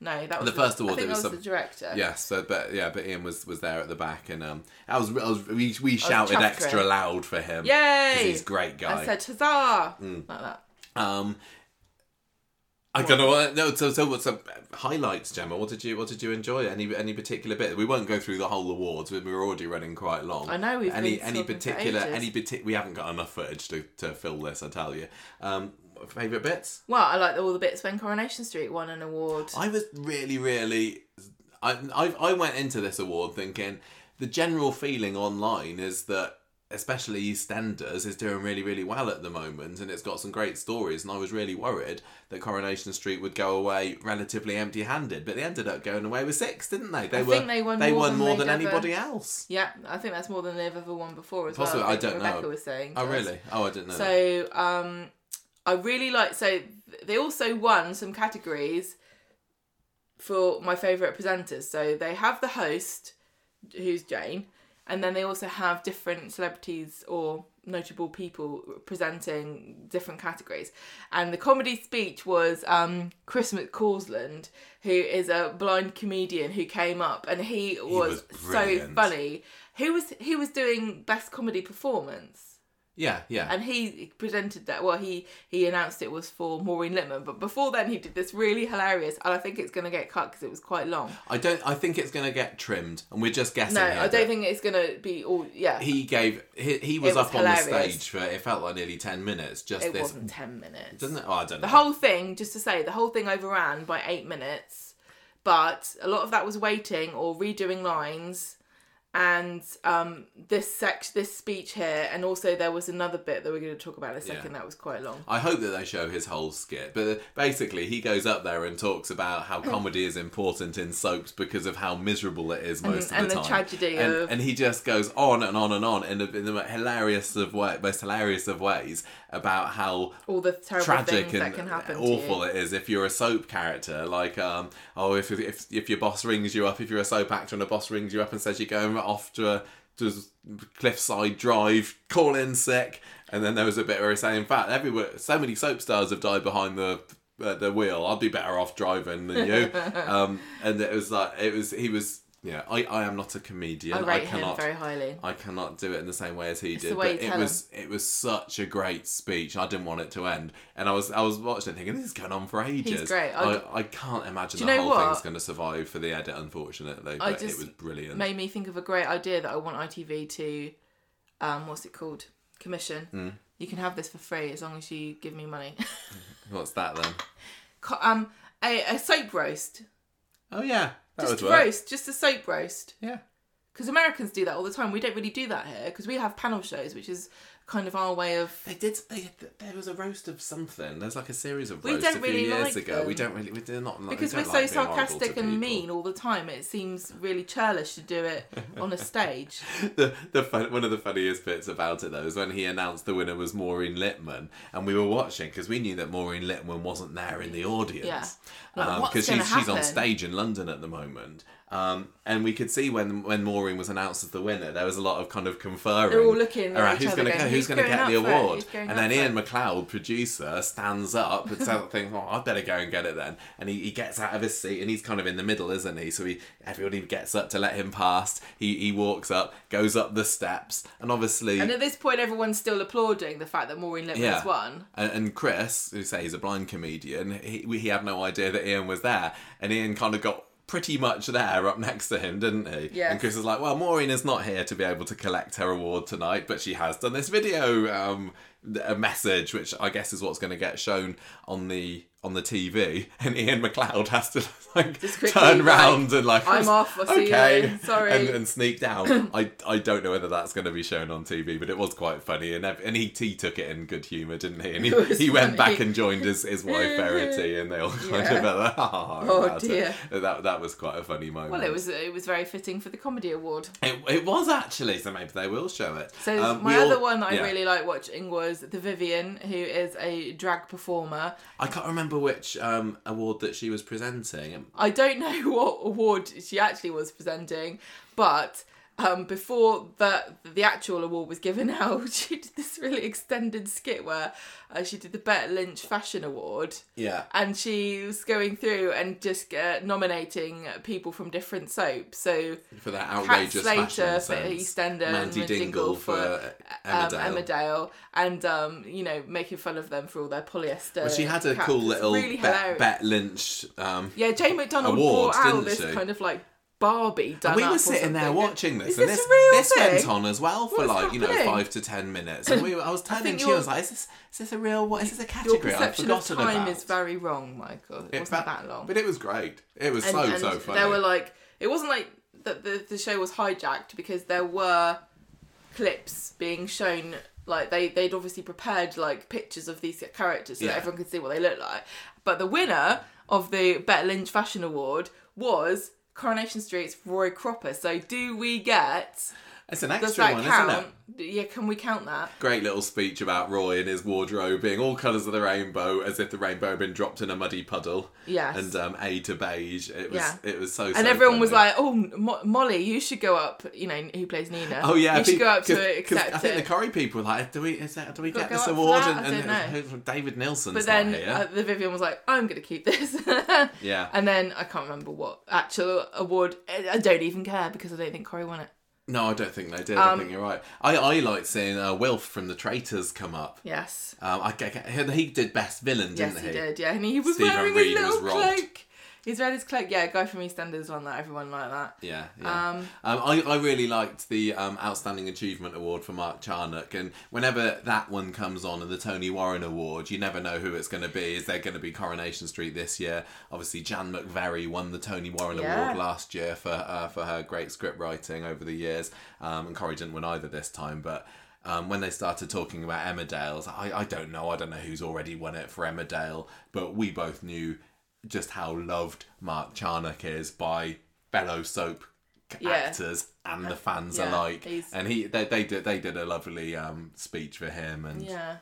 No, that was The first award, I think it was that was some- the director. Yes, so, but yeah, but Ian was was there at the back, and um, I was, I was we, we shouted for extra loud for him. Yay! he's a great guy. I said huzzah Mm. like that. Um, I don't know. what- No, so so what's some highlights, Gemma? What did you what did you enjoy? Any any particular bit? We won't go through the whole awards. We were already running quite long. I know, we've any been any particular any parti- We haven't got enough footage to, to fill this. I tell you. Um, favorite bits. Well, I like all the bits when Coronation Street won an award. I was really, really. I, I I went into this award thinking the general feeling online is that especially EastEnders is doing really, really well at the moment, and it's got some great stories. And I was really worried that Coronation Street would go away relatively empty-handed, but they ended up going away with six, didn't they? They I were think they won more won than more than ever- anybody else. Yeah, I think that's more than they've ever won before as Possibly, well. I think don't Rebecca know. was saying. Oh, us. really? Oh, I didn't know. So um, I really like. So they also won some categories for my favourite presenters. So they have the host, who's Jane, and then they also have different celebrities or notable people presenting different categories. And the comedy speech was um, Chris McCausland, who is a blind comedian who came up, and he was, was so funny. He was he was doing best comedy performance yeah, yeah. and he presented that well he he announced it was for maureen lipman but before then he did this really hilarious and i think it's going to get cut because it was quite long I don't. I think it's going to get trimmed, and we're just guessing. no here, i don't think it's going to be all yeah he gave he, he was, was up on the stage for it felt like nearly 10 minutes just it this wasn't 10 minutes doesn't it oh i don't know the whole thing just to say the whole thing overran by eight minutes but a lot of that was waiting or redoing lines and um this this speech here and also there was another bit that we're going to talk about in a second that was quite long. I hope that they show his whole skit, but uh, basically he goes up there and talks about how hmm. comedy is important in soaps because of how miserable it is mm-hmm, most and of the the time. tragedy and, of- and he just goes on and on and on in the, in the hilarious of way, most hilarious of ways about how all the terrible tragic things and that can happen awful it is if you're a soap character. Like, um, oh, if if if your boss rings you up, if you're a soap actor and a boss rings you up and says you're going off to a to Cliffside Drive, call in sick, and then there was a bit where he saying, in fact, everywhere, so many soap stars have died behind the. Uh, the wheel. I'd be better off driving than you. [laughs] um, and it was like it was. He was. Yeah, I, I am not a comedian. I rate him cannot. very highly. I cannot do it in the same way as he did. the way but it was it was such a great speech. I didn't want it to end, and I was I was watching it thinking this is going on for ages. He's great. I, I- I can't imagine the whole what? thing's going to survive for the edit, unfortunately. I But it was brilliant. Made me think of a great idea that I want ITV to, um, what's it called? Commission. Hmm. You can have this for free as long as you give me money. What's that then? [laughs] Um, a, a soap roast. Oh yeah, that Just would work. roast, just a soap roast. Yeah. Because Americans do that all the time. We don't really do that here because we have panel shows, which is kind of our way of. They did. They, there was a roast of something. There's like a series of We roasts don't a few really years like ago. We them. don't really. We do not. Because we we're so like to sarcastic and mean all the time, it seems really churlish to do it on a [laughs] stage. the the fun, one of the funniest bits about it though is when he announced the winner was Maureen Lipman, and we were watching because we knew that Maureen Lipman wasn't there in the audience. Yeah. Because um, gonna she's she's on stage in London at the moment. Um, and we could see when when Maureen was announced as the winner, there was a lot of kind of conferring. They're all looking at around each who's going to go, who's "Who's going to get the up for it? award, and then Ian it?" MacLeod, producer, stands up and [laughs] thinks, "Oh, I'd better go and get it then." And he, he gets out of his seat, and he's kind of in the middle, isn't he? So he everybody gets up to let him pass. He he walks up, goes up the steps, and obviously. And at this point, everyone's still applauding the fact that Maureen Lipman's Yeah. won. And, and Chris, who say he's a blind comedian, he, he had no idea that Ian was there, and Ian kind of got pretty much there up next to him, didn't he? Yes. And Chris is like, well, Maureen is not here to be able to collect her award tonight, but she has done this video um, a message, which I guess is what's going to get shown on the on the TV, and Iain MacLeod has to [laughs] like quickly, turn like, round and like "I'm off, I'll okay, sorry." and, and sneak down. [clears throat] I I don't know whether that's going to be shown on TV, but it was quite funny, and and he, he took it in good humour, didn't he? And he, [laughs] he went funny. back and joined his, his wife [laughs] Verity, and they all kind Yeah. of went, "Ah," Oh, it. dear. That that was quite a funny moment. Well, it was it was very fitting for the comedy award. It, it was actually, so maybe they will show it. So Um, my all- other one that yeah. I really like watching was the Vivian, who is a drag performer. I can't remember which um, award that she was presenting. I don't know [laughs] what award she actually was presenting, but um, before the the actual award was given [laughs] out, she did this really extended skit where uh, she did the Bet Lynch Fashion Award, Yeah. and she was going through and just uh, nominating people from different soaps. So For that outrageous Kat Slater fashion for. EastEnders, Mandy and Dingle, for um, Emmerdale. Emmerdale, and um, you know making fun of them for all their polyester. Well, she had a caps. cool little really. Lynch. Um, Yeah, Jane McDonald brought out this she? kind of like Barbie done we were sitting there watching this, Is and this this this went on as well for What's like you know five to ten minutes, and we were, I was [laughs] turning to you. I was like, "Is this is this a real what? Is this a Your category I've perception of time about?" is very wrong, Michael. It, It wasn't fa- that long. but it was great. It was and, so and so funny. there were like it wasn't like that the, the show was hijacked because there were clips being shown like they they'd obviously prepared like pictures of these characters so Yeah. that everyone could see what they look like but the winner of the Bet Lynch Fashion Award was Coronation Street's Roy Cropper. So do we get it's an extra one, isn't it? yeah can we count that Great little speech about Roy and his wardrobe being all colours of the rainbow, as if the rainbow had been dropped in a muddy puddle. Yes. And um, A to beige. It was Yeah. it was so. and so everyone was like, "Oh, Mo- Molly, you should go up." You know, who plays Nina? Oh yeah, you should go up to cause- it, 'cause accept I think it. the Corrie people were like, do we is that, do we get this award? And, and David Neilson's But then here. uh, the Vivian was like, "I'm gonna keep this." yeah. And then I can't remember what actual award. I don't even care because I don't think Corrie won it. No, I don't think they did. I Um, think you're right. I I liked seeing uh, Wilf from the Traitors come up. Yes. Um, I, I- he did best villain, didn't Yes, he? he did. Yeah, and he was Stephen wearing Reid a little cloak. He's wearing his cloak. Yeah, guy from EastEnders won that. Everyone liked that. Yeah, yeah. Um, Um, I, I really liked the um, Outstanding Achievement Award for Mark Charnock, and whenever that one comes on, and the Tony Warren Award, you never know who it's going to be. Is there going to be Coronation Street this year? Obviously, Jan McVerry won the Tony Warren Yeah. Award last year for uh, for her great script writing over the years, um, and Corrie didn't win either this time, but. Um, when they started talking about Emmerdale's, I, I don't know. I don't know who's already won it for Emmerdale, but we both knew just how loved Mark Charnock is by fellow soap Yeah. actors and the fans Yeah, alike. he's- And he they, they did they did a lovely um, speech for him and yeah.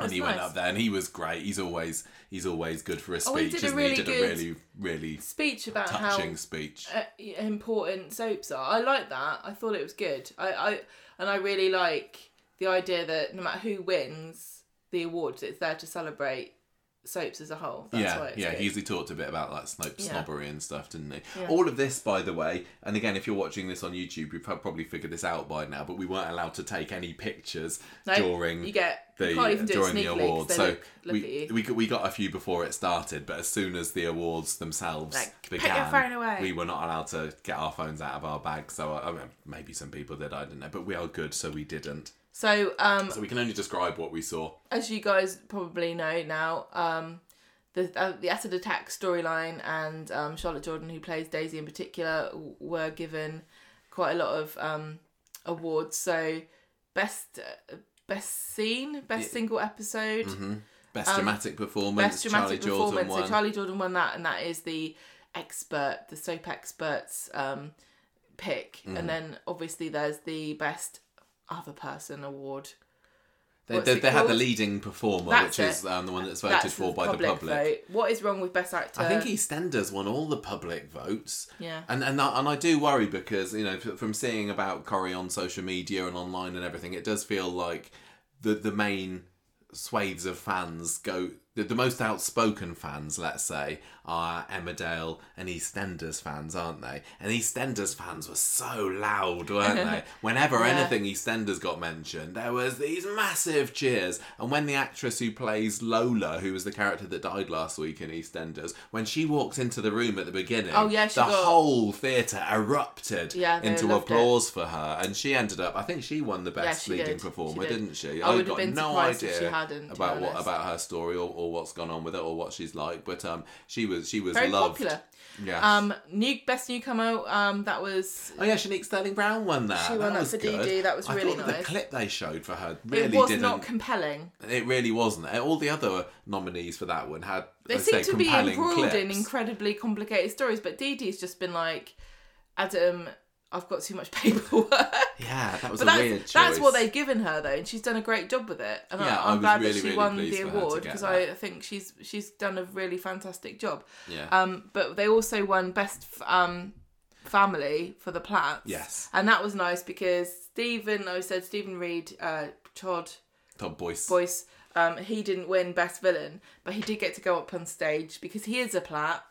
And he nice. went up there and he was great. He's always he's always good for a speech. Oh, he did a really he? He did a really really Speech about touching how speech. uh, important soaps are. I like that. I thought it was good. I, I and I really like the idea that no matter who wins the awards, it's there to celebrate soaps as a whole. That's why yeah, yeah. good. He usually talked a bit about like snob- Yeah. snobbery and stuff, didn't he? Yeah. All of this, by the way, and again, if you're watching this on YouTube, you've probably figured this out by now. But we weren't allowed to take any pictures No, during you get the you can't even do it during the awards. So look, look we, at you. we got- we got a few before it started, but as soon as the awards themselves Like, began, your phone away. we were not allowed to get our phones out of our bags. So I mean, maybe some people did, I don't know, but we are good, so we didn't. So um, So we can only describe what we saw. as you guys probably know now, um, the uh, the acid attack storyline and um, Charlotte Jordan, who plays Daisy in particular, w- were given quite a lot of um, awards. So best uh, best scene, best single episode, Best dramatic performance. Um, best dramatic Charlie Jordan won. So Charlie Jordan won that, and that is the expert, the soap experts um, pick. Mm. And then obviously there's the best other person award. They, What's they, it they had the called? leading performer, That's which it. is um, the one that's voted That's for by the public. vote. What is wrong with best actor? I think EastEnders won all the public votes. Yeah. And and I, and I do worry because you know f- from seeing about Corrie on social media and online and everything, it does feel like the the main swathes of fans go the, the most outspoken fans, let's say, are Emmerdale and EastEnders fans, aren't they? And EastEnders fans were so loud, weren't they? [laughs] Whenever Yeah. anything EastEnders got mentioned, there was these massive cheers. And when the actress who plays Lola, who was the character that died last week in EastEnders, when she walked into the room at the beginning, Oh, yeah, the got- whole theatre erupted Yeah, into loved it. applause for her, and she ended up. I think she won the best she leading did. performer, did. didn't she? I would have got been no idea about what about her story or, or what's gone on with it or what she's like, but um, she was she was Very loved. popular. Yes. Um, new best newcomer. Um, that was. Oh yeah, Channique Sterling Brown won that. She won that was for good. DD, that was I really thought The clip they showed for her really it was didn't. not compelling. it really wasn't. All the other nominees for that one had They seem to be embroiled in incredibly complicated stories, but Dee's just been like, Adam, I've got too much [laughs] paperwork. Yeah, that was But a that's, weird choice. that's what they've given her though, and she's done a great job with it. And Yeah, I, was glad really, that she really won the for her to award because. I think she's she's done a really fantastic job. Yeah. Um, but they also won best f- um family for the Platts. Yes. and that was nice because Stephen, I said Stephen Reid, uh, Todd Todd Boyce. Boyce. Um, he didn't win Best Villain, but he did get to go up on stage because he is a Platt.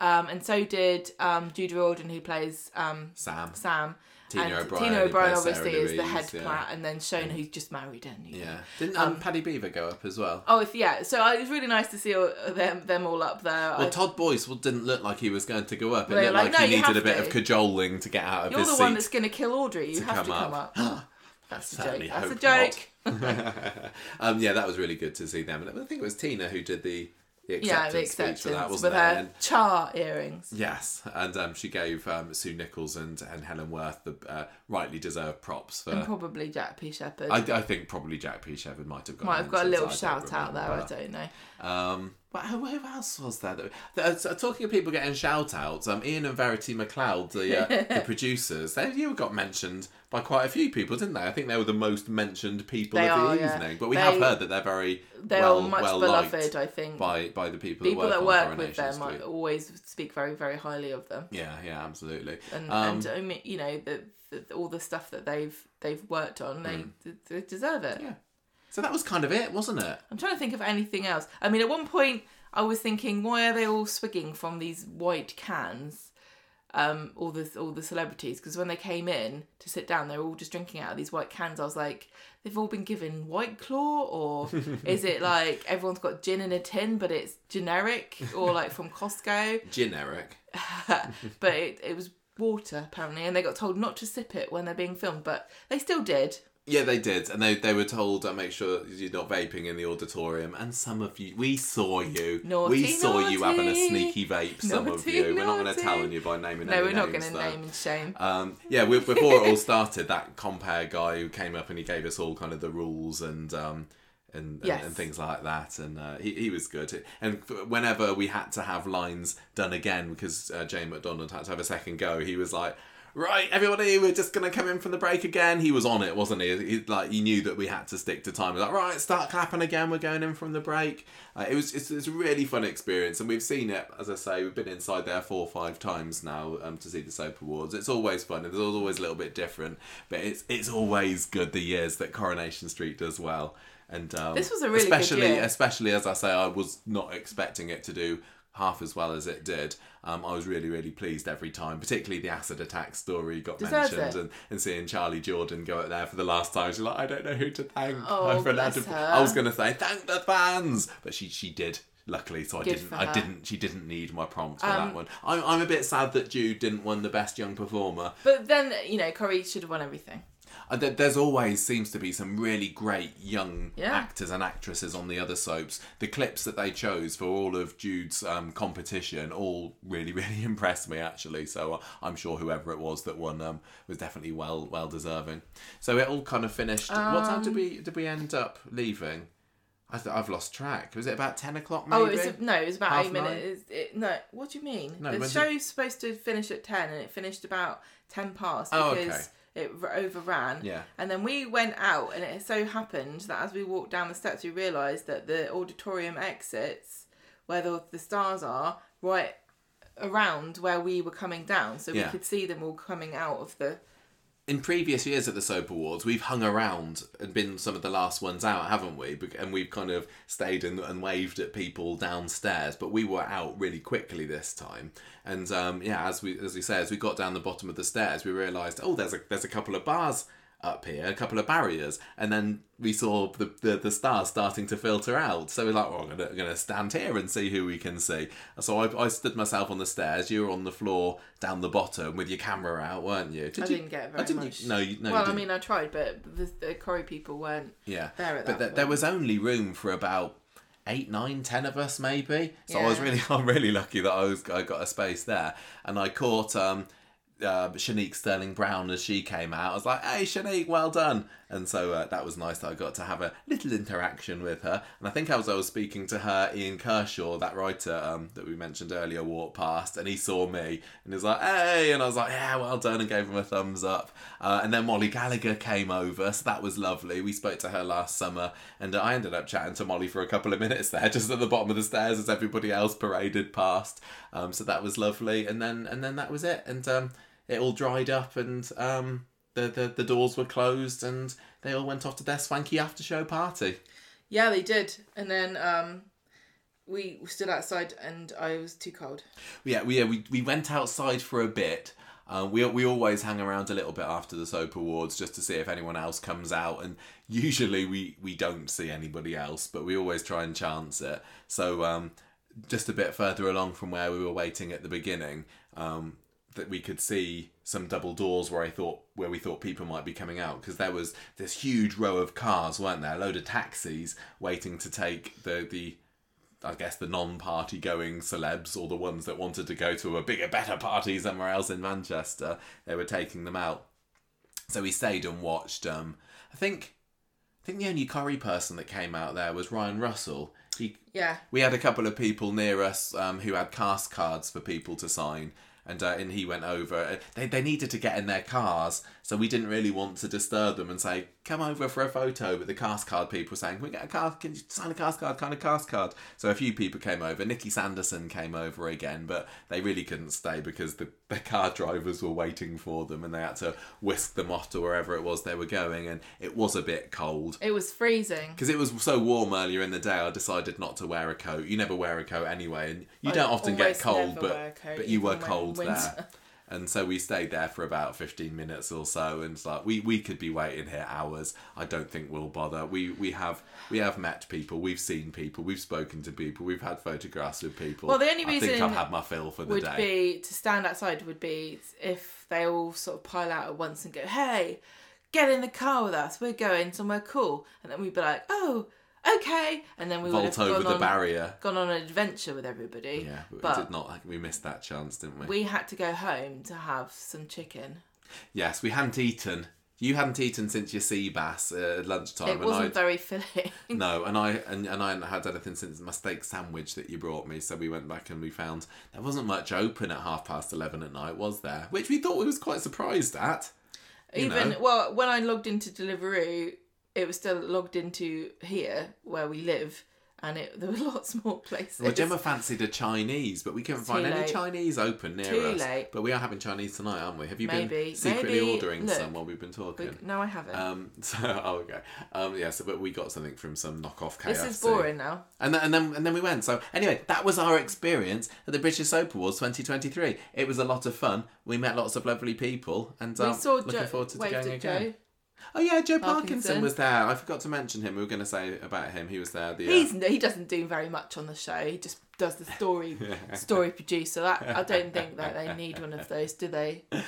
Um, and so did um, Jude Riordan, who plays um, Sam. Sam. Tina and O'Brien, Tina O'Brien obviously is the head yeah. And then Shona, who's just married and know. Yeah. Didn't um, Paddy Bever go up as well? Oh, if, yeah. So uh, it was really nice to see all, them them all up there. Well, I- Todd Boyce well, didn't look like he was going to go up. It looked like, like, "No, he needed a bit to. of cajoling to get out of this. You're his the one that's going to kill Audrey. You to have to come come up. up. [gasps] That's a joke. That's a joke. [laughs] um, yeah, that was really good to see them. And I think it was Tina who did the, the acceptance, Yeah, the speech acceptance for that, wasn't her it? And- char earrings. yes, and um, she gave um, Sue Nicholls and, and Helen Worth the uh, rightly deserved props for. And probably Jack P. Shepherd. I, I think probably Jack P. Shepherd might have got Might have got a little shout out there. I don't know. Um, but who, else was there? That, that- talking of people getting shout outs, um, Ian and Verity MacLeod, the, uh, the [laughs] producers, they you got mentioned by quite a few people, didn't they? I think they were the most mentioned people They of the are, yeah. evening. But we They- have heard that they're very They're well, much well beloved, liked I think. by by the people, People that that work, work with them Street. Always speak very, very highly of them. Yeah, yeah, absolutely. And, Um, and I mean, you know, the, the, all the stuff that they've they've worked on, they, they deserve it. Yeah. So that was kind of it, wasn't it? I'm trying to think of anything else. I mean, at one point, I was thinking, why are they all swigging from these white cans? Um, all the all the celebrities, because when they came in to sit down, they were all just drinking out of these white cans. I was like, they've all been given White Claw, or [laughs] is it like everyone's got gin in a tin, but it's generic, or like from Costco? [laughs] Generic. [laughs] but it, it was water apparently, and they got told not to sip it when they're being filmed, but they still did. Yeah, they did, and they they were told uh, make sure you're not vaping in the auditorium. And some of you, we saw you, we Naughty, saw you having a sneaky vape. Some of Naughty, you, we're not going to tell on you by naming. No, we're not going to name and shame. Um, yeah, we, before it all started, that compare guy who came up and he gave us all kind of the rules and um, and, and, Yes. and things like that, and uh, he he was good. And whenever we had to have lines done again because uh, Jane McDonald had to have a second go, he was like. Right, everybody, we're just gonna come in from the break again. He was on it, wasn't he? he like he knew that we had to stick to time. He was like, right, start clapping again. We're going in from the break. Uh, it was it's, it's a really fun experience, and we've seen it. As I say, we've been inside there four or five times now um, to see the soap awards. It's always fun. It's always a little bit different, but it's it's always good the years that Coronation Street does well. And um, This was a really especially especially as I say, I was not expecting it to do half as well as it did. Um, I was really, really pleased every time, particularly the acid attack story got Deserves mentioned and, and seeing Charlie Jordan go up there for the last time. She's like, I don't know who to thank. Oh, [laughs] bless her. I was going to say, thank the fans. But she, she did. Luckily, so I didn't. I didn't. She didn't need my prompt for Um, that one. I'm, I'm a bit sad that Jude didn't win the best young performer. But then, you know, Corrie should have won everything. Uh, there- There's always seems to be some really great young Yeah. actors and actresses on the other soaps. The clips that they chose for all of Jude's um, competition all really, [laughs] really impressed me actually. So uh, I'm sure whoever it was that won um, was definitely well, well deserving. So it all kind of finished. what time Um, did we did we end up leaving? I th- I've lost track. Was it about ten o'clock? Maybe. Oh, it was no, it was about Half eight minutes. It, no, what do you mean? No, the when did- show's supposed to finish at ten, and it finished about ten past Oh, because it overran. Yeah. And then we went out, and it so happened that as we walked down the steps, we realised that the auditorium exits, where the, the stars are, right around where we were coming down, so Yeah. we could see them all coming out of the in previous years at the Soap Awards, we've hung around and been some of the last ones out, haven't we? And we've kind of stayed and, and waved at people downstairs, but we were out really quickly this time. And um, yeah, as we as we say, as we got down the bottom of the stairs, we realised, oh, there's a there's a couple of bars up here, a couple of barriers, and then we saw the, the, the stars starting to filter out. So we're like, well, I'm gonna, gonna stand here and see who we can see. So I, I stood myself on the stairs. You were on the floor down the bottom with your camera out, weren't you? Did I you? didn't get oh, very didn't much. No, you, no. well, I mean, I tried, but the, the Corrie people weren't. Yeah, there at but that th- there was only room for about eight, nine, ten of us maybe. So I was really, [laughs] I'm really lucky that I was I got a space there, and I caught um, uh, Channique Sterling Brown as she came out. I was like, "Hey, Channique, well done!" And so uh, that was nice that I got to have a little interaction with her. And I think as I was speaking to her, Ian Kershaw, that writer um, that we mentioned earlier, walked past and he saw me and he was like, "Hey!" And I was like, "Yeah, well done," and gave him a thumbs up. Uh, and then Molly Gallagher came over, so that was lovely. We spoke to her last summer, and I ended up chatting to Molly for a couple of minutes there, [laughs] just at the bottom of the stairs as everybody else paraded past. Um, so that was lovely. And then and then that was it. And um, it all dried up, and um, the, the the doors were closed, and they all went off to their swanky after show party. Yeah, they did. And then um, we stood outside, and I was too cold. Yeah, we yeah, we we went outside for a bit. Uh, we we always hang around a little bit after the soap awards just to see if anyone else comes out, and usually we we don't see anybody else, but we always try and chance it. So um, just a bit further along from where we were waiting at the beginning, um, that we could see some double doors where I thought where we thought people might be coming out because there was this huge row of cars, weren't there? A load of taxis waiting to take the the I guess the non-party going celebs or the ones that wanted to go to a bigger, better party somewhere else in Manchester. They were taking them out. So we stayed and watched. Um, I think, I think the only Corrie person that came out there was Ryan Russell. He, Yeah. we had a couple of people near us um, who had cast cards for people to sign. And, uh, and he went over. They, they needed to get in their cars, so we didn't really want to disturb them and say, "Come over for a photo." But the cast card people were saying, "Can we get a card? Can you sign a cast card? Kind of cast card." So a few people came over. Nikki Sanderson came over again, but they really couldn't stay because the, the car drivers were waiting for them, and they had to whisk them off to wherever it was they were going. And it was a bit cold It was freezing. because it was so warm earlier in the day. I decided not to wear a coat. You never wear a coat anyway, and you I don't often get cold, but wear a coat, but you were cold there. [laughs] And so we stayed there for about fifteen minutes or so, and it's like we, we could be waiting here hours. I don't think we'll bother. We we have we have met people, we've seen people, we've spoken to people, we've had photographs with people. Well, the only reason I think I've had my fill for the would day. be to stand outside would be if they all sort of pile out at once and go, "Hey, get in the car with us. We're going somewhere cool," and then we'd be like, "Oh, okay," and then we would Vault have over gone the on, barrier. gone on an adventure with everybody. Yeah, but, but we did not. We missed that chance, didn't we? we had to go home to have some chicken. Yes, we hadn't eaten. You hadn't eaten since your sea bass uh, at lunchtime, it wasn't I'd- very filling. [laughs] No, and I and, and I hadn't had anything since my steak sandwich that you brought me. So we went back and we found there wasn't much open at half past eleven at night, was there? Which we thought we was quite surprised at. Even know. well, when I logged into Deliveroo, it was still logged into here where we live, and it there were [laughs] lots more places. Well, Gemma fancied a Chinese, but we couldn't It's find any late. Chinese open near Too us. late. But we are having Chinese tonight, aren't we? Have you been secretly Maybe. ordering Look. some while we've been talking? We- no, I haven't. Um, [laughs] so oh, okay. Um, yeah. So, but we got something from some knockoff KFC. this is boring now. And then, and then and then we went. So anyway, that was our experience at the British Soap Awards 2023. It was a lot of fun. We met lots of lovely people, and um, we saw looking Joe. forward to going again. Joe. Oh yeah, Joe Parkinson. Parkinson. was there. I forgot to mention him. We were going to say about him. He was there. The uh, He's he doesn't do very much on the show. He just does the story [laughs] story producer. That I don't think that they need one of those, do they? [laughs] I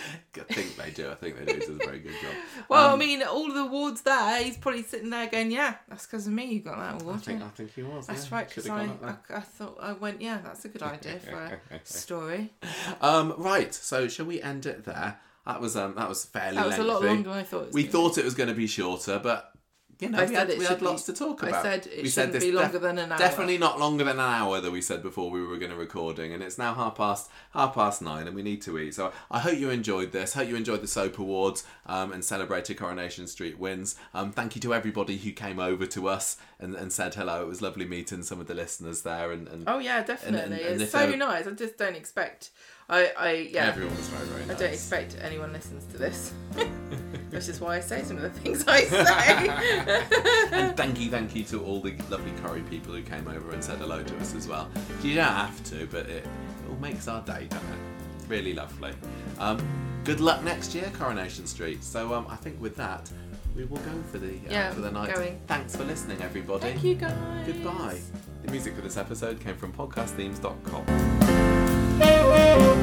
think they do. I think they do. He does a very good job. [laughs] Well, Um, I mean, all the awards there, he's probably sitting there going, "Yeah, that's because of me you got that award." I think yeah." I think he was. That's yeah. right, because I, I, I thought I went, yeah, that's a good idea for a story. Um, right. So shall we end it there? That was um that was fairly That was a lot longer than I thought. It was we thought it was going to be shorter, but you know I we said had, it we had lots be- to talk I about. said it we shouldn't be longer than an hour. Definitely not longer than an hour that we said before we were going to recording, and it's now half past half past nine, and we need to eat. So I hope you enjoyed this. Hope you enjoyed the soap awards um, and celebrated Coronation Street wins. Um, thank you to everybody who came over to us and, and said hello. It was lovely meeting some of the listeners there, and, and Oh yeah, definitely. and it's so nice. I just don't expect. I, I yeah. everyone was very very I don't expect anyone listens to this. [laughs] Which is why I say some of the things I say. [laughs] and thank you, thank you to all the lovely Corrie people who came over and said hello to us as well. You don't have to, but it, it all makes our day, doesn't it? Really lovely. Um, good luck next year, Coronation Street. So um, I think with that, we will go for the uh, Yeah, for the night. going. Thanks for listening, everybody. Thank you guys. Goodbye. The music for this episode came from podcastthemes.com.